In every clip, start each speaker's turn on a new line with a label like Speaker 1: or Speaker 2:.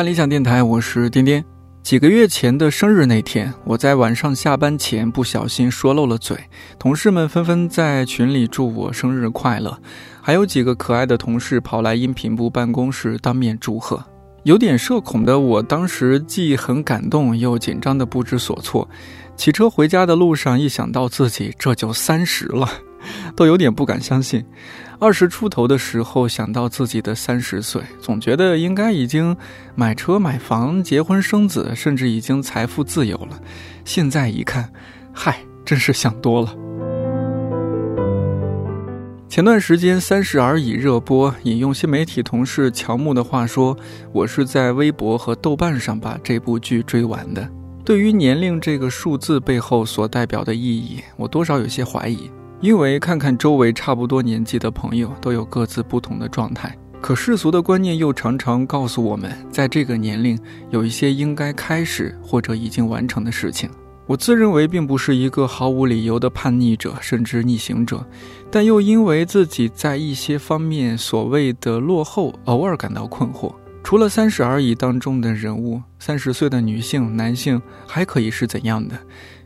Speaker 1: 看理想电台，我是颠颠。几个月前的生日那天，我在晚上下班前不小心说漏了嘴，同事们纷纷在群里祝我生日快乐，还有几个可爱的同事跑来音频部办公室当面祝贺。有点社恐的我，当时既很感动又紧张的不知所措。骑车回家的路上，一想到自己这就三十了，都有点不敢相信。二十出头的时候，想到自己的三十岁，总觉得应该已经买车买房、结婚生子，甚至已经财富自由了。现在一看，嗨，真是想多了。前段时间《三十而已》热播，引用新媒体同事乔木的话说：“我是在微博和豆瓣上把这部剧追完的。”对于年龄这个数字背后所代表的意义，我多少有些怀疑。因为看看周围差不多年纪的朋友都有各自不同的状态，可世俗的观念又常常告诉我们，在这个年龄有一些应该开始或者已经完成的事情。我自认为并不是一个毫无理由的叛逆者，甚至逆行者，但又因为自己在一些方面所谓的落后，偶尔感到困惑。除了《三十而已》当中的人物，三十岁的女性、男性还可以是怎样的？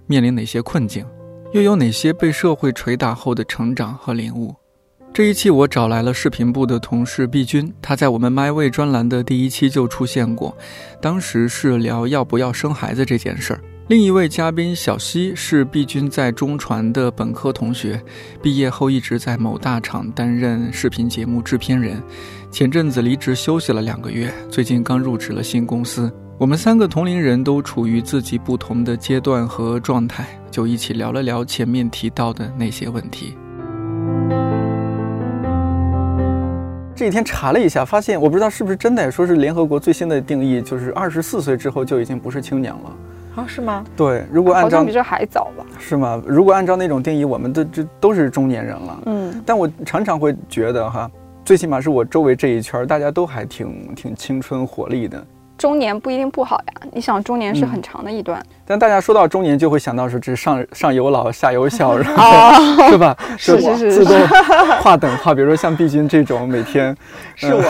Speaker 1: 面临哪些困境？又有哪些被社会捶打后的成长和领悟？这一期我找来了视频部的同事毕军，他在我们 My Way 专栏的第一期就出现过，当时是聊要不要生孩子这件事儿。另一位嘉宾小西是毕军在中传的本科同学，毕业后一直在某大厂担任视频节目制片人，前阵子离职休息了两个月，最近刚入职了新公司。我们三个同龄人都处于自己不同的阶段和状态，就一起聊了聊前面提到的那些问题。这几天查了一下，发现我不知道是不是真的，说是联合国最新的定义，就是二十四岁之后就已经不是青年了。
Speaker 2: 啊，是吗？
Speaker 1: 对，如果按照
Speaker 3: 比这还早吧？
Speaker 1: 是吗？如果按照那种定义，我们都这都是中年人了。嗯，但我常常会觉得哈，最起码是我周围这一圈，大家都还挺挺青春活力的。
Speaker 3: 中年不一定不好呀，你想中年是很长的一段。
Speaker 1: 但大家说到中年，就会想到说这上上有老下有小，然后是吧？
Speaker 3: 是是是，
Speaker 1: 自动划等号。比如说像毕君这种每天，
Speaker 2: 是我。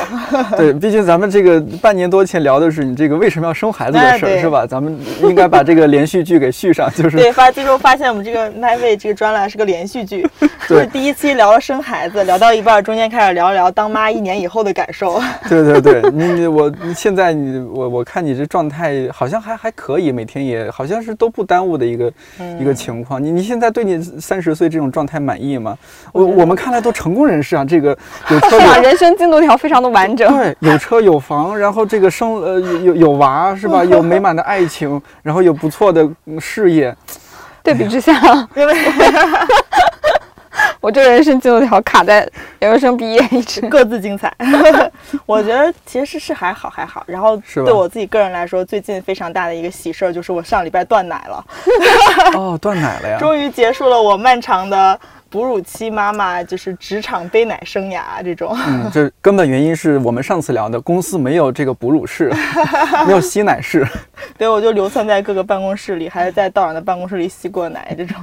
Speaker 1: 对，毕竟咱们这个半年多前聊的是你这个为什么要生孩子的事儿，是吧？咱们应该把这个连续剧给续上，就是
Speaker 2: 对。发最终发现我们这个 My Way 这个专栏是个连续剧，就是第一期聊了生孩子，聊到一半中间开始聊一聊当妈一年以后的感受。
Speaker 1: 对对对，你你我现在你我我看你这状态好像还还可以，每天也好。好像是都不耽误的一个一个情况。你你现在对你三十岁这种状态满意吗？我我们看来都成功人士啊，这个 有车有
Speaker 3: 人生进度条非常的完整。
Speaker 1: 对，有车有房，然后这个生呃有有娃是吧？有美满的爱情，然后有不错的事业。
Speaker 3: 对比之下，因为。我这人生进度条卡在研究生毕业，一直
Speaker 2: 各自精彩。我觉得其实是还好还好。然后对我自己个人来说，最近非常大的一个喜事儿就是我上礼拜断奶了。
Speaker 1: 哦，断奶了呀！
Speaker 2: 终于结束了我漫长的哺乳期妈妈就是职场背奶生涯这种。
Speaker 1: 嗯，这根本原因是我们上次聊的，公司没有这个哺乳室，没有吸奶室。
Speaker 2: 对，我就流窜在各个办公室里，还是在道长的办公室里吸过奶这种。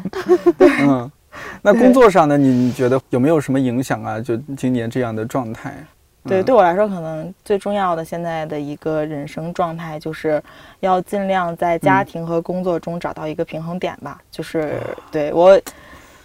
Speaker 2: 嗯。
Speaker 1: 那工作上呢？你你觉得有没有什么影响啊？就今年这样的状态？
Speaker 2: 对，对我来说，可能最重要的现在的一个人生状态，就是要尽量在家庭和工作中找到一个平衡点吧。就是对我，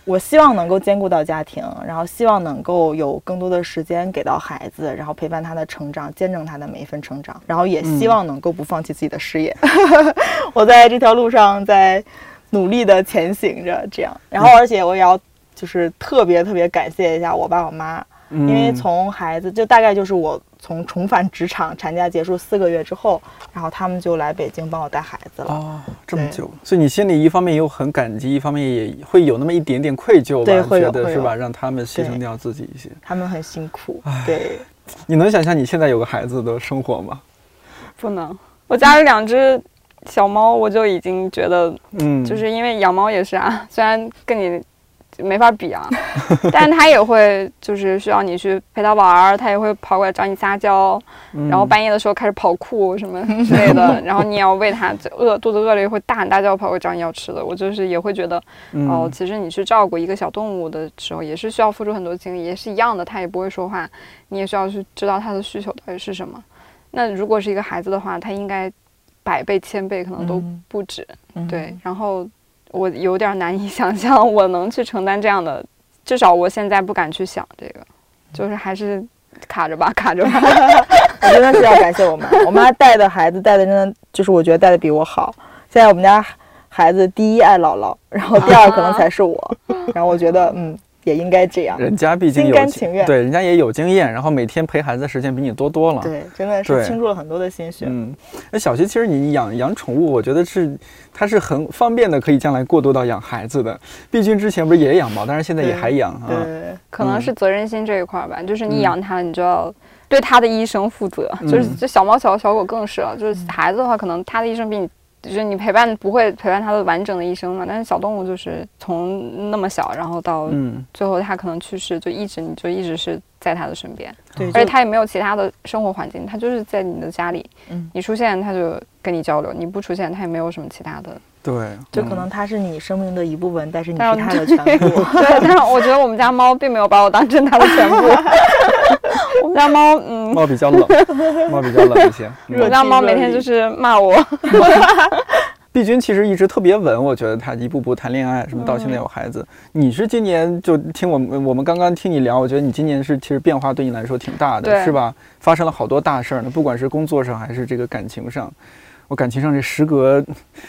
Speaker 2: 我希望能够兼顾到家庭，然后希望能够有更多的时间给到孩子，然后陪伴他的成长，见证他的每一份成长，然后也希望能够不放弃自己的事业。我在这条路上，在。努力的前行着，这样，然后而且我也要就是特别特别感谢一下我爸我妈，因为从孩子就大概就是我从重返职场产假结束四个月之后，然后他们就来北京帮我带孩子了。哦，
Speaker 1: 这么久，所以你心里一方面又很感激，一方面也会有那么一点点愧疚吧？
Speaker 2: 对，会
Speaker 1: 觉得是吧？让他们牺牲掉自己一些，
Speaker 2: 他们很辛苦。对，
Speaker 1: 你能想象你现在有个孩子的生活吗？
Speaker 3: 不能，我家有两只。小猫我就已经觉得，嗯，就是因为养猫也是啊，虽然跟你没法比啊，但它也会就是需要你去陪它玩儿，它也会跑过来找你撒娇，然后半夜的时候开始跑酷什么之类的，然后你也要喂它，饿肚子饿了也会大喊大叫跑过来找你要吃的。我就是也会觉得，哦，其实你去照顾一个小动物的时候，也是需要付出很多精力，也是一样的，它也不会说话，你也需要去知道它的需求到底是什么。那如果是一个孩子的话，他应该百倍、千倍可能都不止。对，然后我有点难以 想象我能去承担这样的，至少我现在不敢去想这个，就是还是卡着吧，卡着吧。
Speaker 2: 我真的是要感谢我妈，我妈带的孩子带的真的就是我觉得带的比我好。现在我们家孩子第一爱姥姥，然后第二可能才是我，然后我觉得嗯。也应该这样，
Speaker 1: 人家毕竟心甘情愿，对，人家也有经验，然后每天陪孩子的时间比你多多了，
Speaker 2: 对，真的是倾注了很多的心血。
Speaker 1: 嗯，那小溪其实你养养宠物，我觉得是它是很方便的，可以将来过渡到养孩子的。毕竟之前不是也养猫，但是现在也还养啊。
Speaker 2: 对，
Speaker 3: 可能是责任心这一块吧，就是你养它，你就要对它的一生负责。就是这小猫小小狗更是了，就是孩子的话，可能它的一生比你。就是你陪伴不会陪伴它的完整的一生嘛？但是小动物就是从那么小，然后到最后它可能去世，就一直你就一直是在它的身边，
Speaker 2: 对，
Speaker 3: 而且它也没有其他的生活环境，它就是在你的家里，嗯，你出现它就跟你交流，你不出现它也没有什么其他的，
Speaker 1: 对，
Speaker 2: 就可能它是你生命的一部分，但是你是它的全部，
Speaker 3: 对。但是我觉得我们家猫并没有把我当成它的全部，我们家猫，嗯，
Speaker 1: 猫比较冷，猫比较冷一些，
Speaker 3: 我们家猫每天就是骂我。
Speaker 1: 碧君其实一直特别稳，我觉得她一步步谈恋爱，什么到现在有孩子。你是今年就听我们我们刚刚听你聊，我觉得你今年是其实变化对你来说挺大的，是吧？发生了好多大事儿呢，不管是工作上还是这个感情上。我感情上这时隔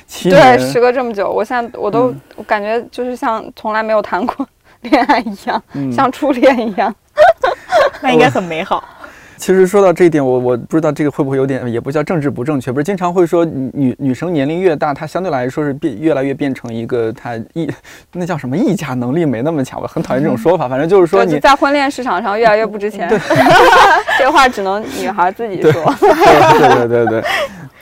Speaker 1: 七
Speaker 3: 年，对，时隔这么久，我现在我都我感觉就是像从来没有谈过 恋爱一样，像初恋一样。
Speaker 2: 那应该很美好。
Speaker 1: 其实说到这一点，我我不知道这个会不会有点，也不叫政治不正确，不是经常会说女女生年龄越大，她相对来说是变越来越变成一个她议 那叫什么议价能力没那么强，我很讨厌这种说法。反正就是说你
Speaker 3: 在婚恋市场上越来越不值钱。
Speaker 1: 对，
Speaker 3: 这话只能女孩自己说。
Speaker 1: 对对对对。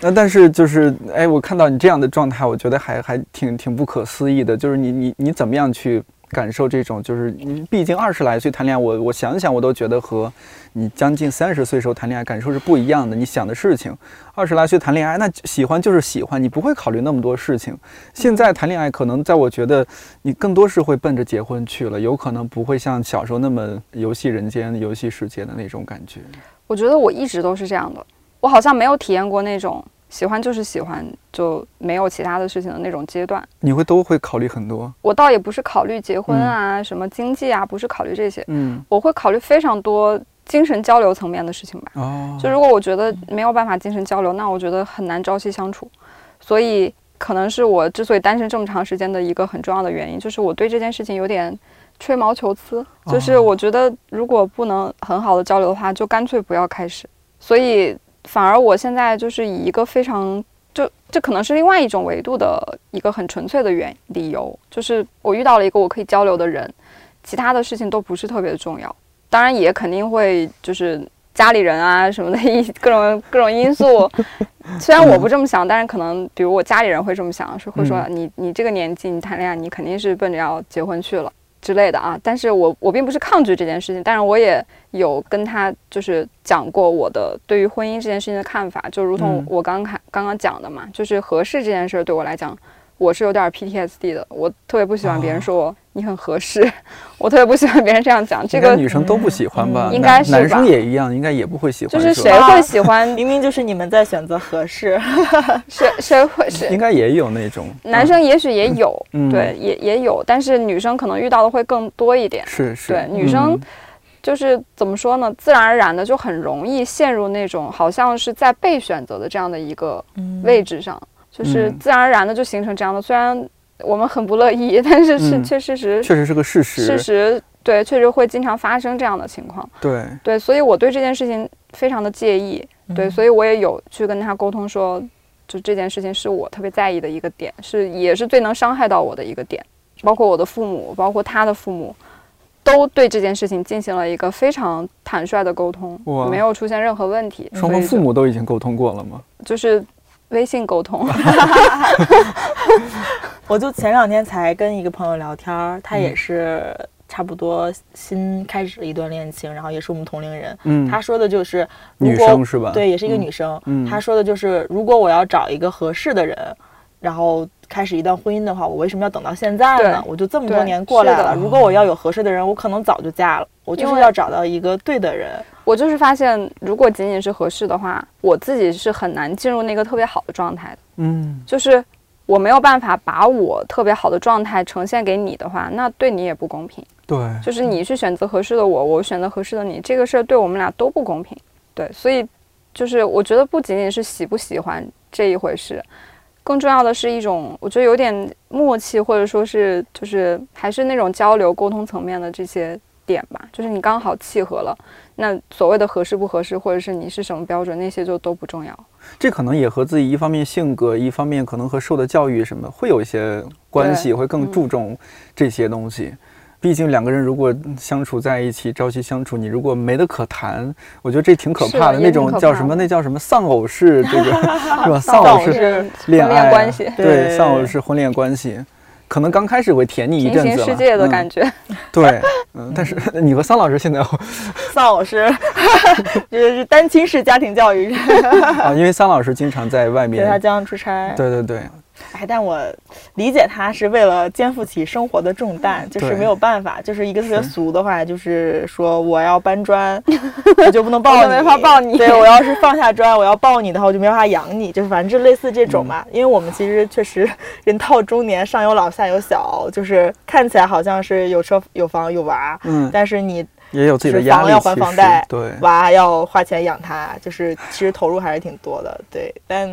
Speaker 1: 那但是就是哎，我看到你这样的状态，我觉得还还挺挺不可思议的。就是你你你怎么样去？感受这种就是你毕竟二十来岁谈恋爱，我我想想我都觉得和你将近三十岁时候谈恋爱感受是不一样的。你想的事情，二十来岁谈恋爱，那喜欢就是喜欢，你不会考虑那么多事情。现在谈恋爱，可能在我觉得你更多是会奔着结婚去了，有可能不会像小时候那么游戏人间、游戏世界的那种感觉。
Speaker 3: 我觉得我一直都是这样的，我好像没有体验过那种。喜欢就是喜欢，就没有其他的事情的那种阶段。
Speaker 1: 你会都会考虑很多。
Speaker 3: 我倒也不是考虑结婚啊，什么经济啊，不是考虑这些。嗯，我会考虑非常多精神交流层面的事情吧。哦，就如果我觉得没有办法精神交流，那我觉得很难朝夕相处。所以可能是我之所以单身这么长时间的一个很重要的原因，就是我对这件事情有点吹毛求疵。就是我觉得如果不能很好的交流的话，就干脆不要开始。所以。反而我现在就是以一个非常就这可能是另外一种维度的一个很纯粹的原理由，就是我遇到了一个我可以交流的人，其他的事情都不是特别的重要。当然也肯定会就是家里人啊什么的一各种各种因素，虽然我不这么想，但是可能比如我家里人会这么想，是会说你你这个年纪你谈恋爱你肯定是奔着要结婚去了。之类的啊，但是我我并不是抗拒这件事情，但是我也有跟他就是讲过我的对于婚姻这件事情的看法，就如同我刚看刚刚讲的嘛，就是合适这件事对我来讲。我是有点 PTSD 的，我特别不喜欢别人说我你很合适，我特别不喜欢别人这样讲。这个
Speaker 1: 女生都不喜欢吧？
Speaker 3: 应该是
Speaker 1: 男生也一样，应该也不会喜欢。
Speaker 3: 就是谁会喜欢？
Speaker 2: 明明就是你们在选择合适，
Speaker 3: 谁谁会是？
Speaker 1: 应该也有那种
Speaker 3: 男生，也许也有，对，也也有，但是女生可能遇到的会更多一点。
Speaker 1: 是是，
Speaker 3: 对，女生就是怎么说呢？自然而然的就很容易陷入那种好像是在被选择的这样的一个位置上。就是自然而然的就形成这样的，虽然我们很不乐意，但是是确事实，
Speaker 1: 确实是个事实。
Speaker 3: 事实对，确实会经常发生这样的情况。
Speaker 1: 对
Speaker 3: 对，所以我对这件事情非常的介意。对，所以我也有去跟他沟通说，就这件事情是我特别在意的一个点，是也是最能伤害到我的一个点。包括我的父母，包括他的父母，都对这件事情进行了一个非常坦率的沟通，没有出现任何问题。
Speaker 1: 双方父母都已经沟通过了吗？
Speaker 3: 就是。微信沟通，
Speaker 2: 我就前两天才跟一个朋友聊天，他也是差不多新开始了一段恋情，然后也是我们同龄人。嗯，他说的就是
Speaker 1: 女生是吧？
Speaker 2: 对，也是一个女生。嗯，他说的就是如果我要找一个合适的人，然后开始一段婚姻的话，我为什么要等到现在呢？我就这么多年过来了，如果我要有合适的人，我可能早就嫁了。我就是要找到一个对的人。
Speaker 3: 我就是发现，如果仅仅是合适的话，我自己是很难进入那个特别好的状态的。嗯，就是我没有办法把我特别好的状态呈现给你的话，那对你也不公平。
Speaker 1: 对，
Speaker 3: 就是你去选择合适的我，我选择合适的你，这个事儿对我们俩都不公平。对，所以就是我觉得不仅仅是喜不喜欢这一回事。更重要的是一种，我觉得有点默契，或者说是就是还是那种交流沟通层面的这些点吧，就是你刚好契合了，那所谓的合适不合适，或者是你是什么标准，那些就都不重要。
Speaker 1: 这可能也和自己一方面性格，一方面可能和受的教育什么会有一些关系，会更注重这些东西。毕竟两个人如果相处在一起，朝夕相处，你如果没得可谈，我觉得这挺可怕的。那种叫什么？那叫什么丧偶式这个是吧？丧偶式恋爱
Speaker 3: 关系，
Speaker 1: 对，丧偶式婚恋关系，可能刚开始会甜你一阵子，平
Speaker 3: 行世界的感觉。
Speaker 1: 对，嗯，但是 你和桑老师现在
Speaker 2: 丧偶式 就是单亲式家庭教育
Speaker 1: 啊，因为桑老师经常在外面，
Speaker 2: 他经常出差。
Speaker 1: 对对对。
Speaker 2: 哎，但我理解他是为了肩负起生活的重担，就是没有办法，就是一个特别俗的话，就是说我要搬砖，我就不能抱你，
Speaker 3: 没法抱你。
Speaker 2: 对我要是放下砖，我要抱你的话，我就没法养你，就是反正就类似这种嘛。因为我们其实确实人到中年，上有老下有小，就是看起来好像是有车有房有娃，嗯，但是你。
Speaker 1: 也有自己的压
Speaker 2: 力，要还房贷，
Speaker 1: 对，
Speaker 2: 娃要花钱养他，就是其实投入还是挺多的，对。但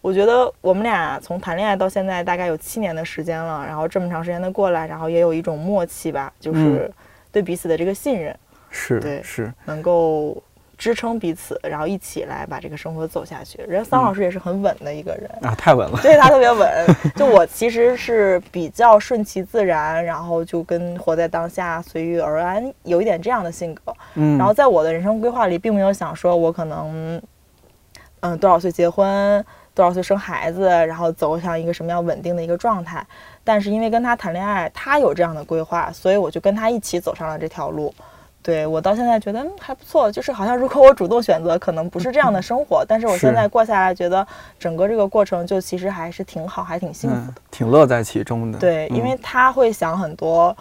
Speaker 2: 我觉得我们俩从谈恋爱到现在大概有七年的时间了，然后这么长时间的过来，然后也有一种默契吧，就是对彼此的这个信任，
Speaker 1: 是，
Speaker 2: 对，
Speaker 1: 是
Speaker 2: 能够。支撑彼此，然后一起来把这个生活走下去。人桑老师也是很稳的一个人
Speaker 1: 啊，太稳了，
Speaker 2: 对他特别稳。就我其实是比较顺其自然，然后就跟活在当下、随遇而安，有一点这样的性格。嗯，然后在我的人生规划里，并没有想说我可能，嗯，多少岁结婚，多少岁生孩子，然后走向一个什么样稳定的一个状态。但是因为跟他谈恋爱，他有这样的规划，所以我就跟他一起走上了这条路。对我到现在觉得还不错，就是好像如果我主动选择，可能不是这样的生活，但是我现在过下来，觉得整个这个过程就其实还是挺好，还挺幸福的，
Speaker 1: 挺乐在其中的。
Speaker 2: 对，因为他会想很多，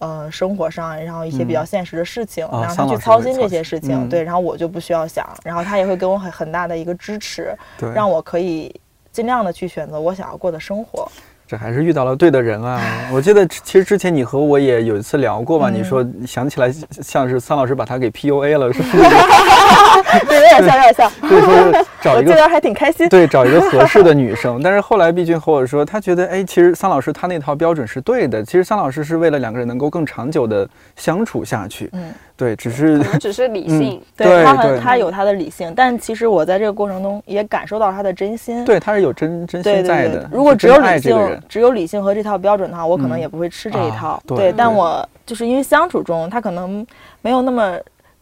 Speaker 2: 嗯，生活上然后一些比较现实的事情，然后他去操心这些事情，对，然后我就不需要想，然后他也会给我很很大的一个支持，让我可以尽量的去选择我想要过的生活。
Speaker 1: 这还是遇到了对的人啊！我记得其实之前你和我也有一次聊过吧？你说想起来像是桑老师把他给 PUA 了，是不是？
Speaker 2: 对，有点像，有点像。
Speaker 1: 对，说找一个，
Speaker 2: 还挺开心。
Speaker 1: 对，找一个合适的女生。但是后来毕竟和我说，他觉得，哎，其实桑老师他那套标准是对的。其实桑老师是为了两个人能够更长久的相处下去。嗯。对，只是
Speaker 3: 只是理性，
Speaker 2: 对他他有他的理性，但其实我在这个过程中也感受到他的真心。
Speaker 1: 对，他是有真真心在的。
Speaker 2: 如果只有理性，只有理性和这套标准的话，我可能也不会吃这一套。对，但我就是因为相处中，他可能没有那么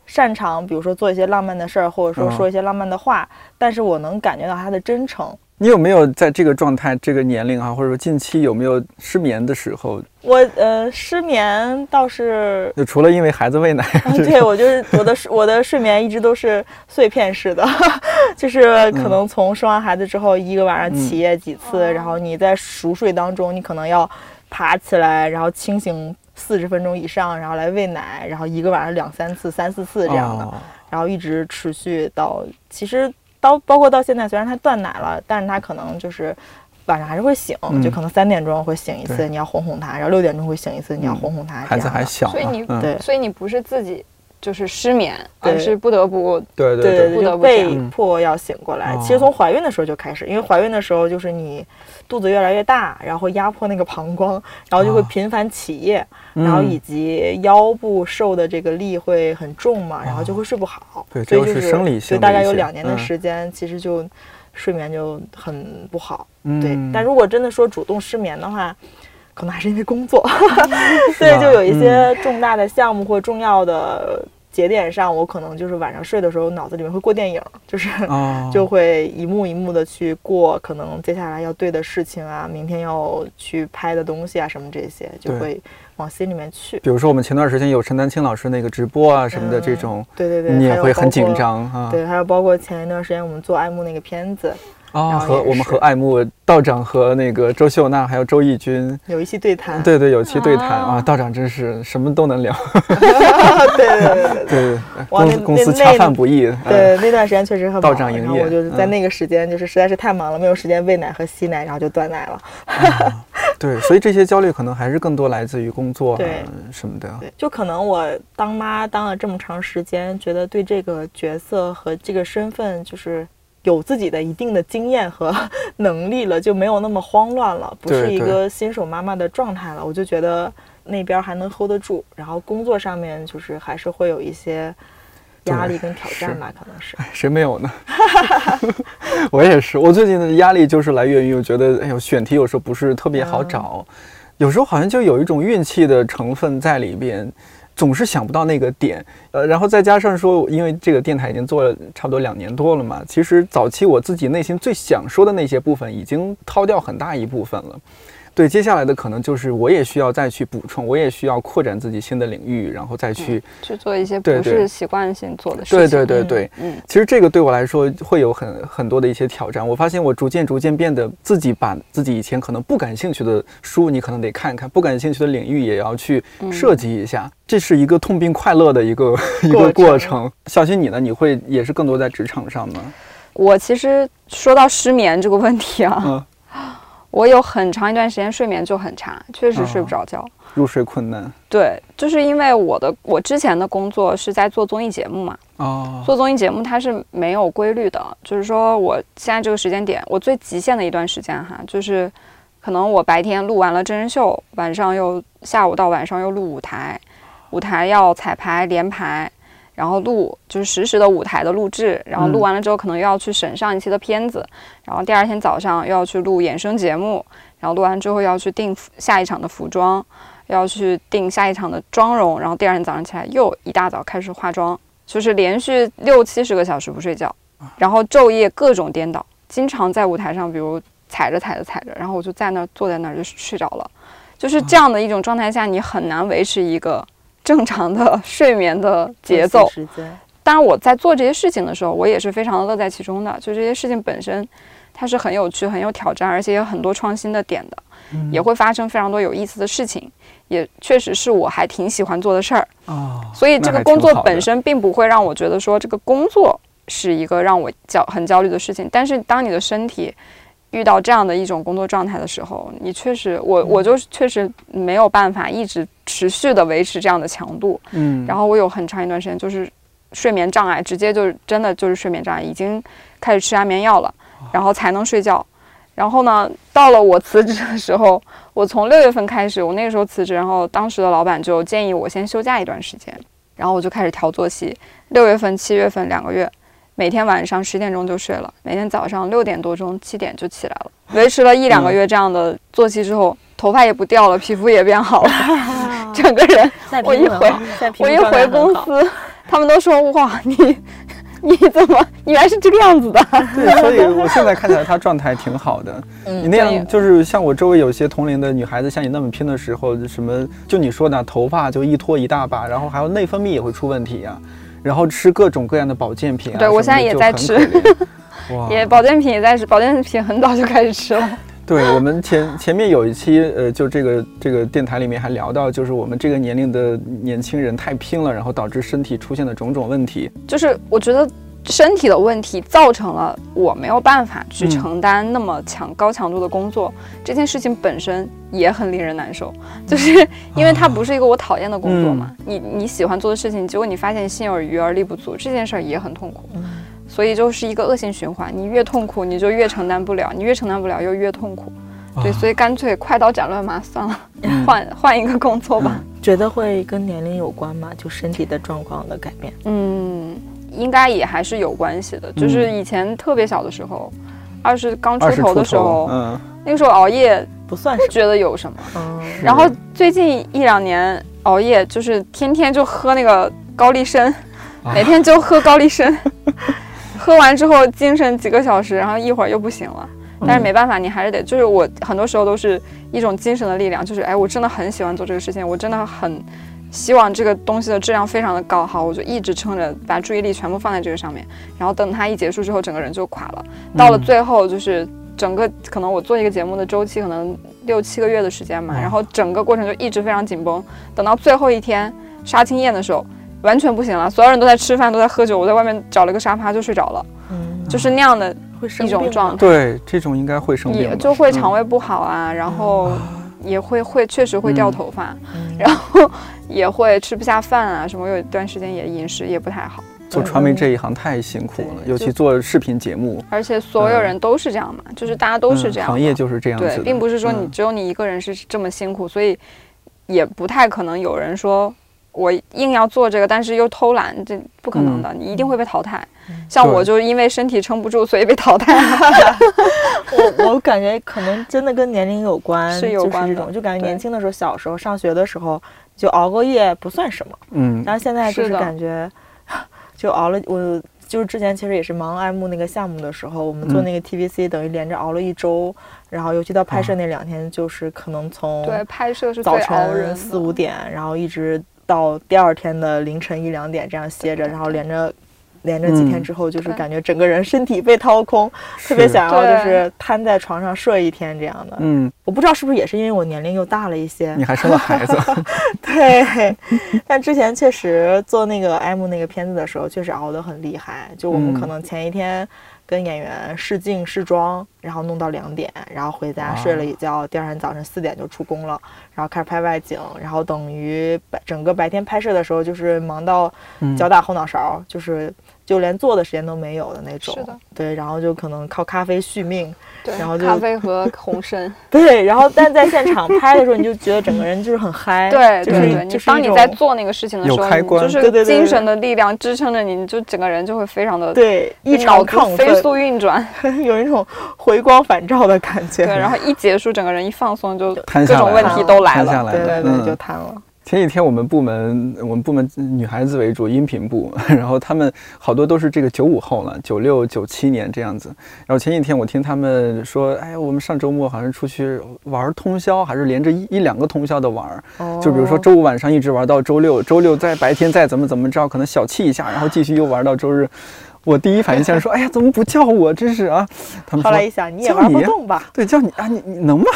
Speaker 2: 擅长，比如说做一些浪漫的事儿，或者说说一些浪漫的话，但是我能感觉到他的真诚。
Speaker 1: 你有没有在这个状态、这个年龄啊，或者说近期有没有失眠的时候？
Speaker 2: 我呃，失眠倒是
Speaker 1: 就除了因为孩子喂奶，
Speaker 2: 对我就是我的我的睡眠一直都是碎片式的，就是可能从生完孩子之后一个晚上起夜几次，然后你在熟睡当中，你可能要爬起来，然后清醒四十分钟以上，然后来喂奶，然后一个晚上两三次、三四次这样的，然后一直持续到其实。到包括到现在，虽然他断奶了，但是他可能就是晚上还是会醒，就可能三点钟会醒一次，你要哄哄他，然后六点钟会醒一次，你要哄哄他。
Speaker 1: 孩子还小，
Speaker 3: 所以你
Speaker 2: 对，
Speaker 3: 所以你不是自己就是失眠，而是不得不
Speaker 1: 对
Speaker 2: 对
Speaker 1: 对，
Speaker 2: 不得不被迫要醒过来。其实从怀孕的时候就开始，因为怀孕的时候就是你。肚子越来越大，然后压迫那个膀胱，然后就会频繁起夜，然后以及腰部受的这个力会很重嘛，然后就会睡不好。
Speaker 1: 对，
Speaker 2: 所以
Speaker 1: 就是生理性。
Speaker 2: 所以大概有两年的时间，其实就睡眠就很不好。对，但如果真的说主动失眠的话，可能还是因为工作。所以就有一些重大的项目或重要的。节点上，我可能就是晚上睡的时候，脑子里面会过电影，就是 就会一幕一幕的去过，可能接下来要对的事情啊，明天要去拍的东西啊，什么这些，就会往心里面去。
Speaker 1: 比如说我们前段时间有陈丹青老师那个直播啊什么的这种，
Speaker 2: 对对对，
Speaker 1: 你也会很紧张啊。
Speaker 2: 对，还有包括前一段时间我们做爱慕那个片子。
Speaker 1: 啊，和我们和爱慕道长和那个周秀娜还有周轶君
Speaker 2: 有一期对谈，
Speaker 1: 对对，有期对谈。啊，道长真是什么都能聊，
Speaker 2: 对对对
Speaker 1: 对，公司公司恰饭不易，
Speaker 2: 对那段时间确实很忙，
Speaker 1: 道长营业，
Speaker 2: 我就是在那个时间就是实在是太忙了，没有时间喂奶和吸奶，然后就断奶了。
Speaker 1: 对，所以这些焦虑可能还是更多来自于工作
Speaker 2: 对
Speaker 1: 什么的，
Speaker 2: 对，就可能我当妈当了这么长时间，觉得对这个角色和这个身份就是。有自己的一定的经验和 能力了，就没有那么慌乱了，不是一个新手妈妈的状态了。我就觉得那边还能 hold 得住，然后工作上面就是还是会有一些压力跟挑战吧，可能是。
Speaker 1: 谁没有呢？我也是，我最近的压力就是来源于我觉得，哎呦，选题有时候不是特别好找，有时候好像就有一种运气的成分在里边。总是想不到那个点，呃，然后再加上说，因为这个电台已经做了差不多两年多了嘛，其实早期我自己内心最想说的那些部分，已经掏掉很大一部分了。对，接下来的可能就是我也需要再去补充，我也需要扩展自己新的领域，然后再去
Speaker 3: 去做一些不是习惯性做的事
Speaker 1: 情。对对对对，嗯，其实这个对我来说会有很很多的一些挑战。我发现我逐渐逐渐变得自己把自己以前可能不感兴趣的书，你可能得看一看；不感兴趣的领域也要去涉及一下。这是一个痛并快乐的一个 一个过程。小新，你呢？你会也是更多在职场上吗？
Speaker 3: 我其实说到失眠这个问题啊。我有很长一段时间睡眠就很差，确实睡不着觉，
Speaker 1: 入睡困难。
Speaker 3: 对，就是因为我的我之前的工作是在做综艺节目嘛。哦。做综艺节目它是没有规律的，就是说我现在这个时间点，我最极限的一段时间哈，就是可能我白天录完了真人秀，晚上又下午到晚上又录舞台，舞台要彩排连排。然后录就是实时的舞台的录制，然后录完了之后可能又要去审上一期的片子，然后第二天早上又要去录衍生节目，然后录完之后要去定下一场的服装，要去定下一场的妆容，然后第二天早上起来又一大早开始化妆，就是连续六七十个小时不睡觉，然后昼夜各种颠倒，经常在舞台上，比如踩着踩着踩着，然后我就在那儿坐在那儿就睡着了，就是这样的一种状态下，你很难维持一个。正常的睡眠的节奏，当然我在做这些事情的时候，我也是非常的乐在其中的。就这些事情本身，它是很有趣、很有挑战，而且有很多创新的点的，也会发生非常多有意思的事情，也确实是我还挺喜欢做的事儿啊。所以这个工作本身并不会让我觉得说这个工作是一个让我焦很焦虑的事情。但是当你的身体遇到这样的一种工作状态的时候，你确实，我我就确实没有办法一直。持续的维持这样的强度，嗯，然后我有很长一段时间就是睡眠障碍，直接就是真的就是睡眠障碍，已经开始吃安眠药了，然后才能睡觉。然后呢，到了我辞职的时候，我从六月份开始，我那个时候辞职，然后当时的老板就建议我先休假一段时间，然后我就开始调作息。六月份、七月份两个月，每天晚上十点钟就睡了，每天早上六点多钟、七点就起来了，维持了一两个月这样的作息之后。头发也不掉了，皮肤也变好了，整个人。我一回，我一回公司，他们都说：“哇，你你怎么，你原来是这个样子的？”
Speaker 1: 对，所以 我现在看起来他状态挺好的。你那样就是像我周围有些同龄的女孩子，像你那么拼的时候，什么就你说的，头发就一脱一大把，然后还有内分泌也会出问题呀，然后吃各种各样的保健品。
Speaker 3: 对我现在也在吃，也保健品也在吃，保健品很早就开始吃了。
Speaker 1: 对我们前前面有一期，呃，就这个这个电台里面还聊到，就是我们这个年龄的年轻人太拼了，然后导致身体出现的种种问题。
Speaker 3: 就是我觉得身体的问题造成了我没有办法去承担那么强高强度的工作，这件事情本身也很令人难受。就是因为它不是一个我讨厌的工作嘛，你你喜欢做的事情，结果你发现心有余而力不足，这件事儿也很痛苦。所以就是一个恶性循环，你越痛苦，你就越承担不了，你越承担不了，又越痛苦。对，所以干脆快刀斩乱麻算了，换换一个工作吧。
Speaker 2: 觉得会跟年龄有关吗？就身体的状况的改变？
Speaker 3: 嗯，应该也还是有关系的。就是以前特别小的时候，二十刚出头的时候，嗯，那个时候熬夜
Speaker 2: 不算
Speaker 3: 觉得有什么。嗯。然后最近一两年熬夜，就是天天就喝那个高丽参，每天就喝高丽参。喝完之后精神几个小时，然后一会儿又不行了，但是没办法，你还是得，就是我很多时候都是一种精神的力量，就是哎，我真的很喜欢做这个事情，我真的很希望这个东西的质量非常的高，好，我就一直撑着，把注意力全部放在这个上面，然后等它一结束之后，整个人就垮了。到了最后，就是整个可能我做一个节目的周期可能六七个月的时间嘛，然后整个过程就一直非常紧绷，等到最后一天杀青宴的时候。完全不行了，所有人都在吃饭，都在喝酒，我在外面找了个沙发就睡着了，嗯，就是那样的一种状态。
Speaker 1: 对，这种应该会生病，
Speaker 3: 也就会肠胃不好啊，然后也会会确实会掉头发，然后也会吃不下饭啊，什么有一段时间也饮食也不太好。
Speaker 1: 做传媒这一行太辛苦了，尤其做视频节目，
Speaker 3: 而且所有人都是这样嘛，就是大家都是这样，
Speaker 1: 行业就是这样子，
Speaker 3: 对，并不是说你只有你一个人是这么辛苦，所以也不太可能有人说。我硬要做这个，但是又偷懒，这不可能的，你一定会被淘汰。像我就是因为身体撑不住，所以被淘汰。
Speaker 2: 我我感觉可能真的跟年龄有关，
Speaker 3: 是有关
Speaker 2: 的。就感觉年轻的时候，小时候上学的时候就熬个夜不算什么，嗯。然后现在就是感觉 就熬了，我就是之前其实也是忙爱慕那个项目的时候，我们做那个 TVC，等于连着熬了一周。然后尤其到拍摄那两天，就是可能从
Speaker 3: 对拍摄是
Speaker 2: 早晨四五点，然后一直。到第二天的凌晨一两点这样歇着，然后连着连着几天之后，就是感觉整个人身体被掏空，特别想要就是瘫在床上睡一天这样的。嗯，我不知道是不是也是因为我年龄又大了一些。
Speaker 1: 你还生了孩子？
Speaker 2: 对，但之前确实做那个 M 那个片子的时候，确实熬得很厉害。就我们可能前一天。跟演员试镜试妆，然后弄到两点，然后回家睡了一觉，第二天早晨四点就出工了，然后开始拍外景，然后等于白整个白天拍摄的时候就是忙到脚打后脑勺，就是就连坐的时间都没有的那种。是的，对，然后就可能靠咖啡续命。对然后就
Speaker 3: 咖啡和红参。
Speaker 2: 对，然后但在现场拍的时候，你就觉得整个人就是很嗨。
Speaker 3: 对，对对，你当你在做那个事情的时候，就是精神的力量支撑着你，就整个人就会非常的
Speaker 2: 对，一
Speaker 3: 脑子飞速运转，
Speaker 2: 有一种回光返照的感觉。
Speaker 3: 对，然后一结束，整个人一放松，就各种问题都来了，
Speaker 2: 对对对，就瘫了。
Speaker 1: 前几天我们部门，我们部门女孩子为主，音频部，然后他们好多都是这个九五后了，九六、九七年这样子。然后前几天我听他们说，哎，我们上周末好像出去玩通宵，还是连着一一两个通宵的玩。哦。就比如说周五晚上一直玩到周六，周六在白天再怎么怎么着，可能小憩一下，然后继续又玩到周日。我第一反应先是说，哎呀，怎么不叫我？真是啊！他们
Speaker 2: 后来一想，你也玩不动吧？
Speaker 1: 对，叫你啊，你你能吗？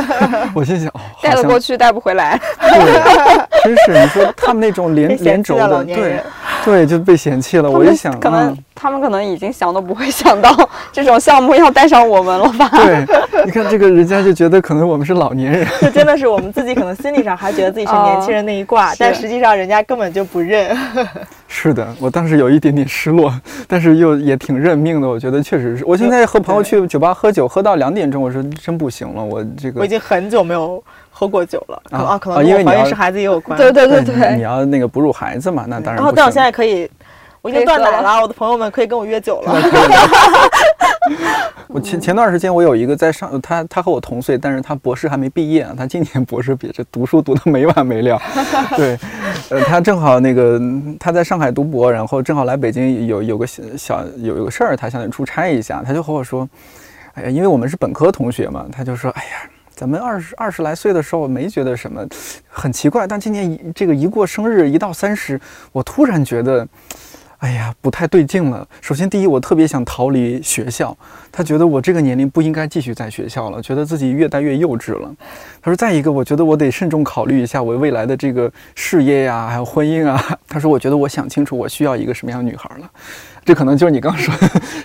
Speaker 1: 我心想，哦，
Speaker 3: 带得过去，带不回来。
Speaker 1: 对，真是你说他们那种连连轴的，对对，就被嫌弃了。我一想，
Speaker 3: 可能他们可能已经想都不会想到这种项目要带上我们了吧？
Speaker 1: 对，你看这个人家就觉得可能我们是老年人，
Speaker 2: 就真的是我们自己可能心理上还觉得自己是年轻人那一挂，但实际上人家根本就不认。
Speaker 1: 是的，我当时有一点点失落，但是又也挺认命的。我觉得确实是，我现在和朋友去酒吧喝酒，喝到两点钟，我说真不行了，我这个
Speaker 2: 我已经很久没有喝过酒了啊，可能因为怀孕是孩子也有关。
Speaker 3: 对对对对，
Speaker 1: 你要那个哺乳孩子嘛，那当然。
Speaker 2: 然后但我现在可以。我已经断奶了，我的朋友们可以跟我约酒了。
Speaker 1: 我前前段时间我有一个在上，他他和我同岁，但是他博士还没毕业，他今年博士毕业，这读书读的没完没了。对，呃，他正好那个他在上海读博，然后正好来北京有有个小有有个事儿，他想出差一下，他就和我说，哎呀，因为我们是本科同学嘛，他就说，哎呀，咱们二十二十来岁的时候没觉得什么很奇怪，但今年一这个一过生日，一到三十，我突然觉得。哎呀，不太对劲了。首先，第一，我特别想逃离学校。他觉得我这个年龄不应该继续在学校了，觉得自己越待越幼稚了。他说，再一个，我觉得我得慎重考虑一下我未来的这个事业呀，还有婚姻啊。他说，我觉得我想清楚，我需要一个什么样的女孩了。这可能就是你刚说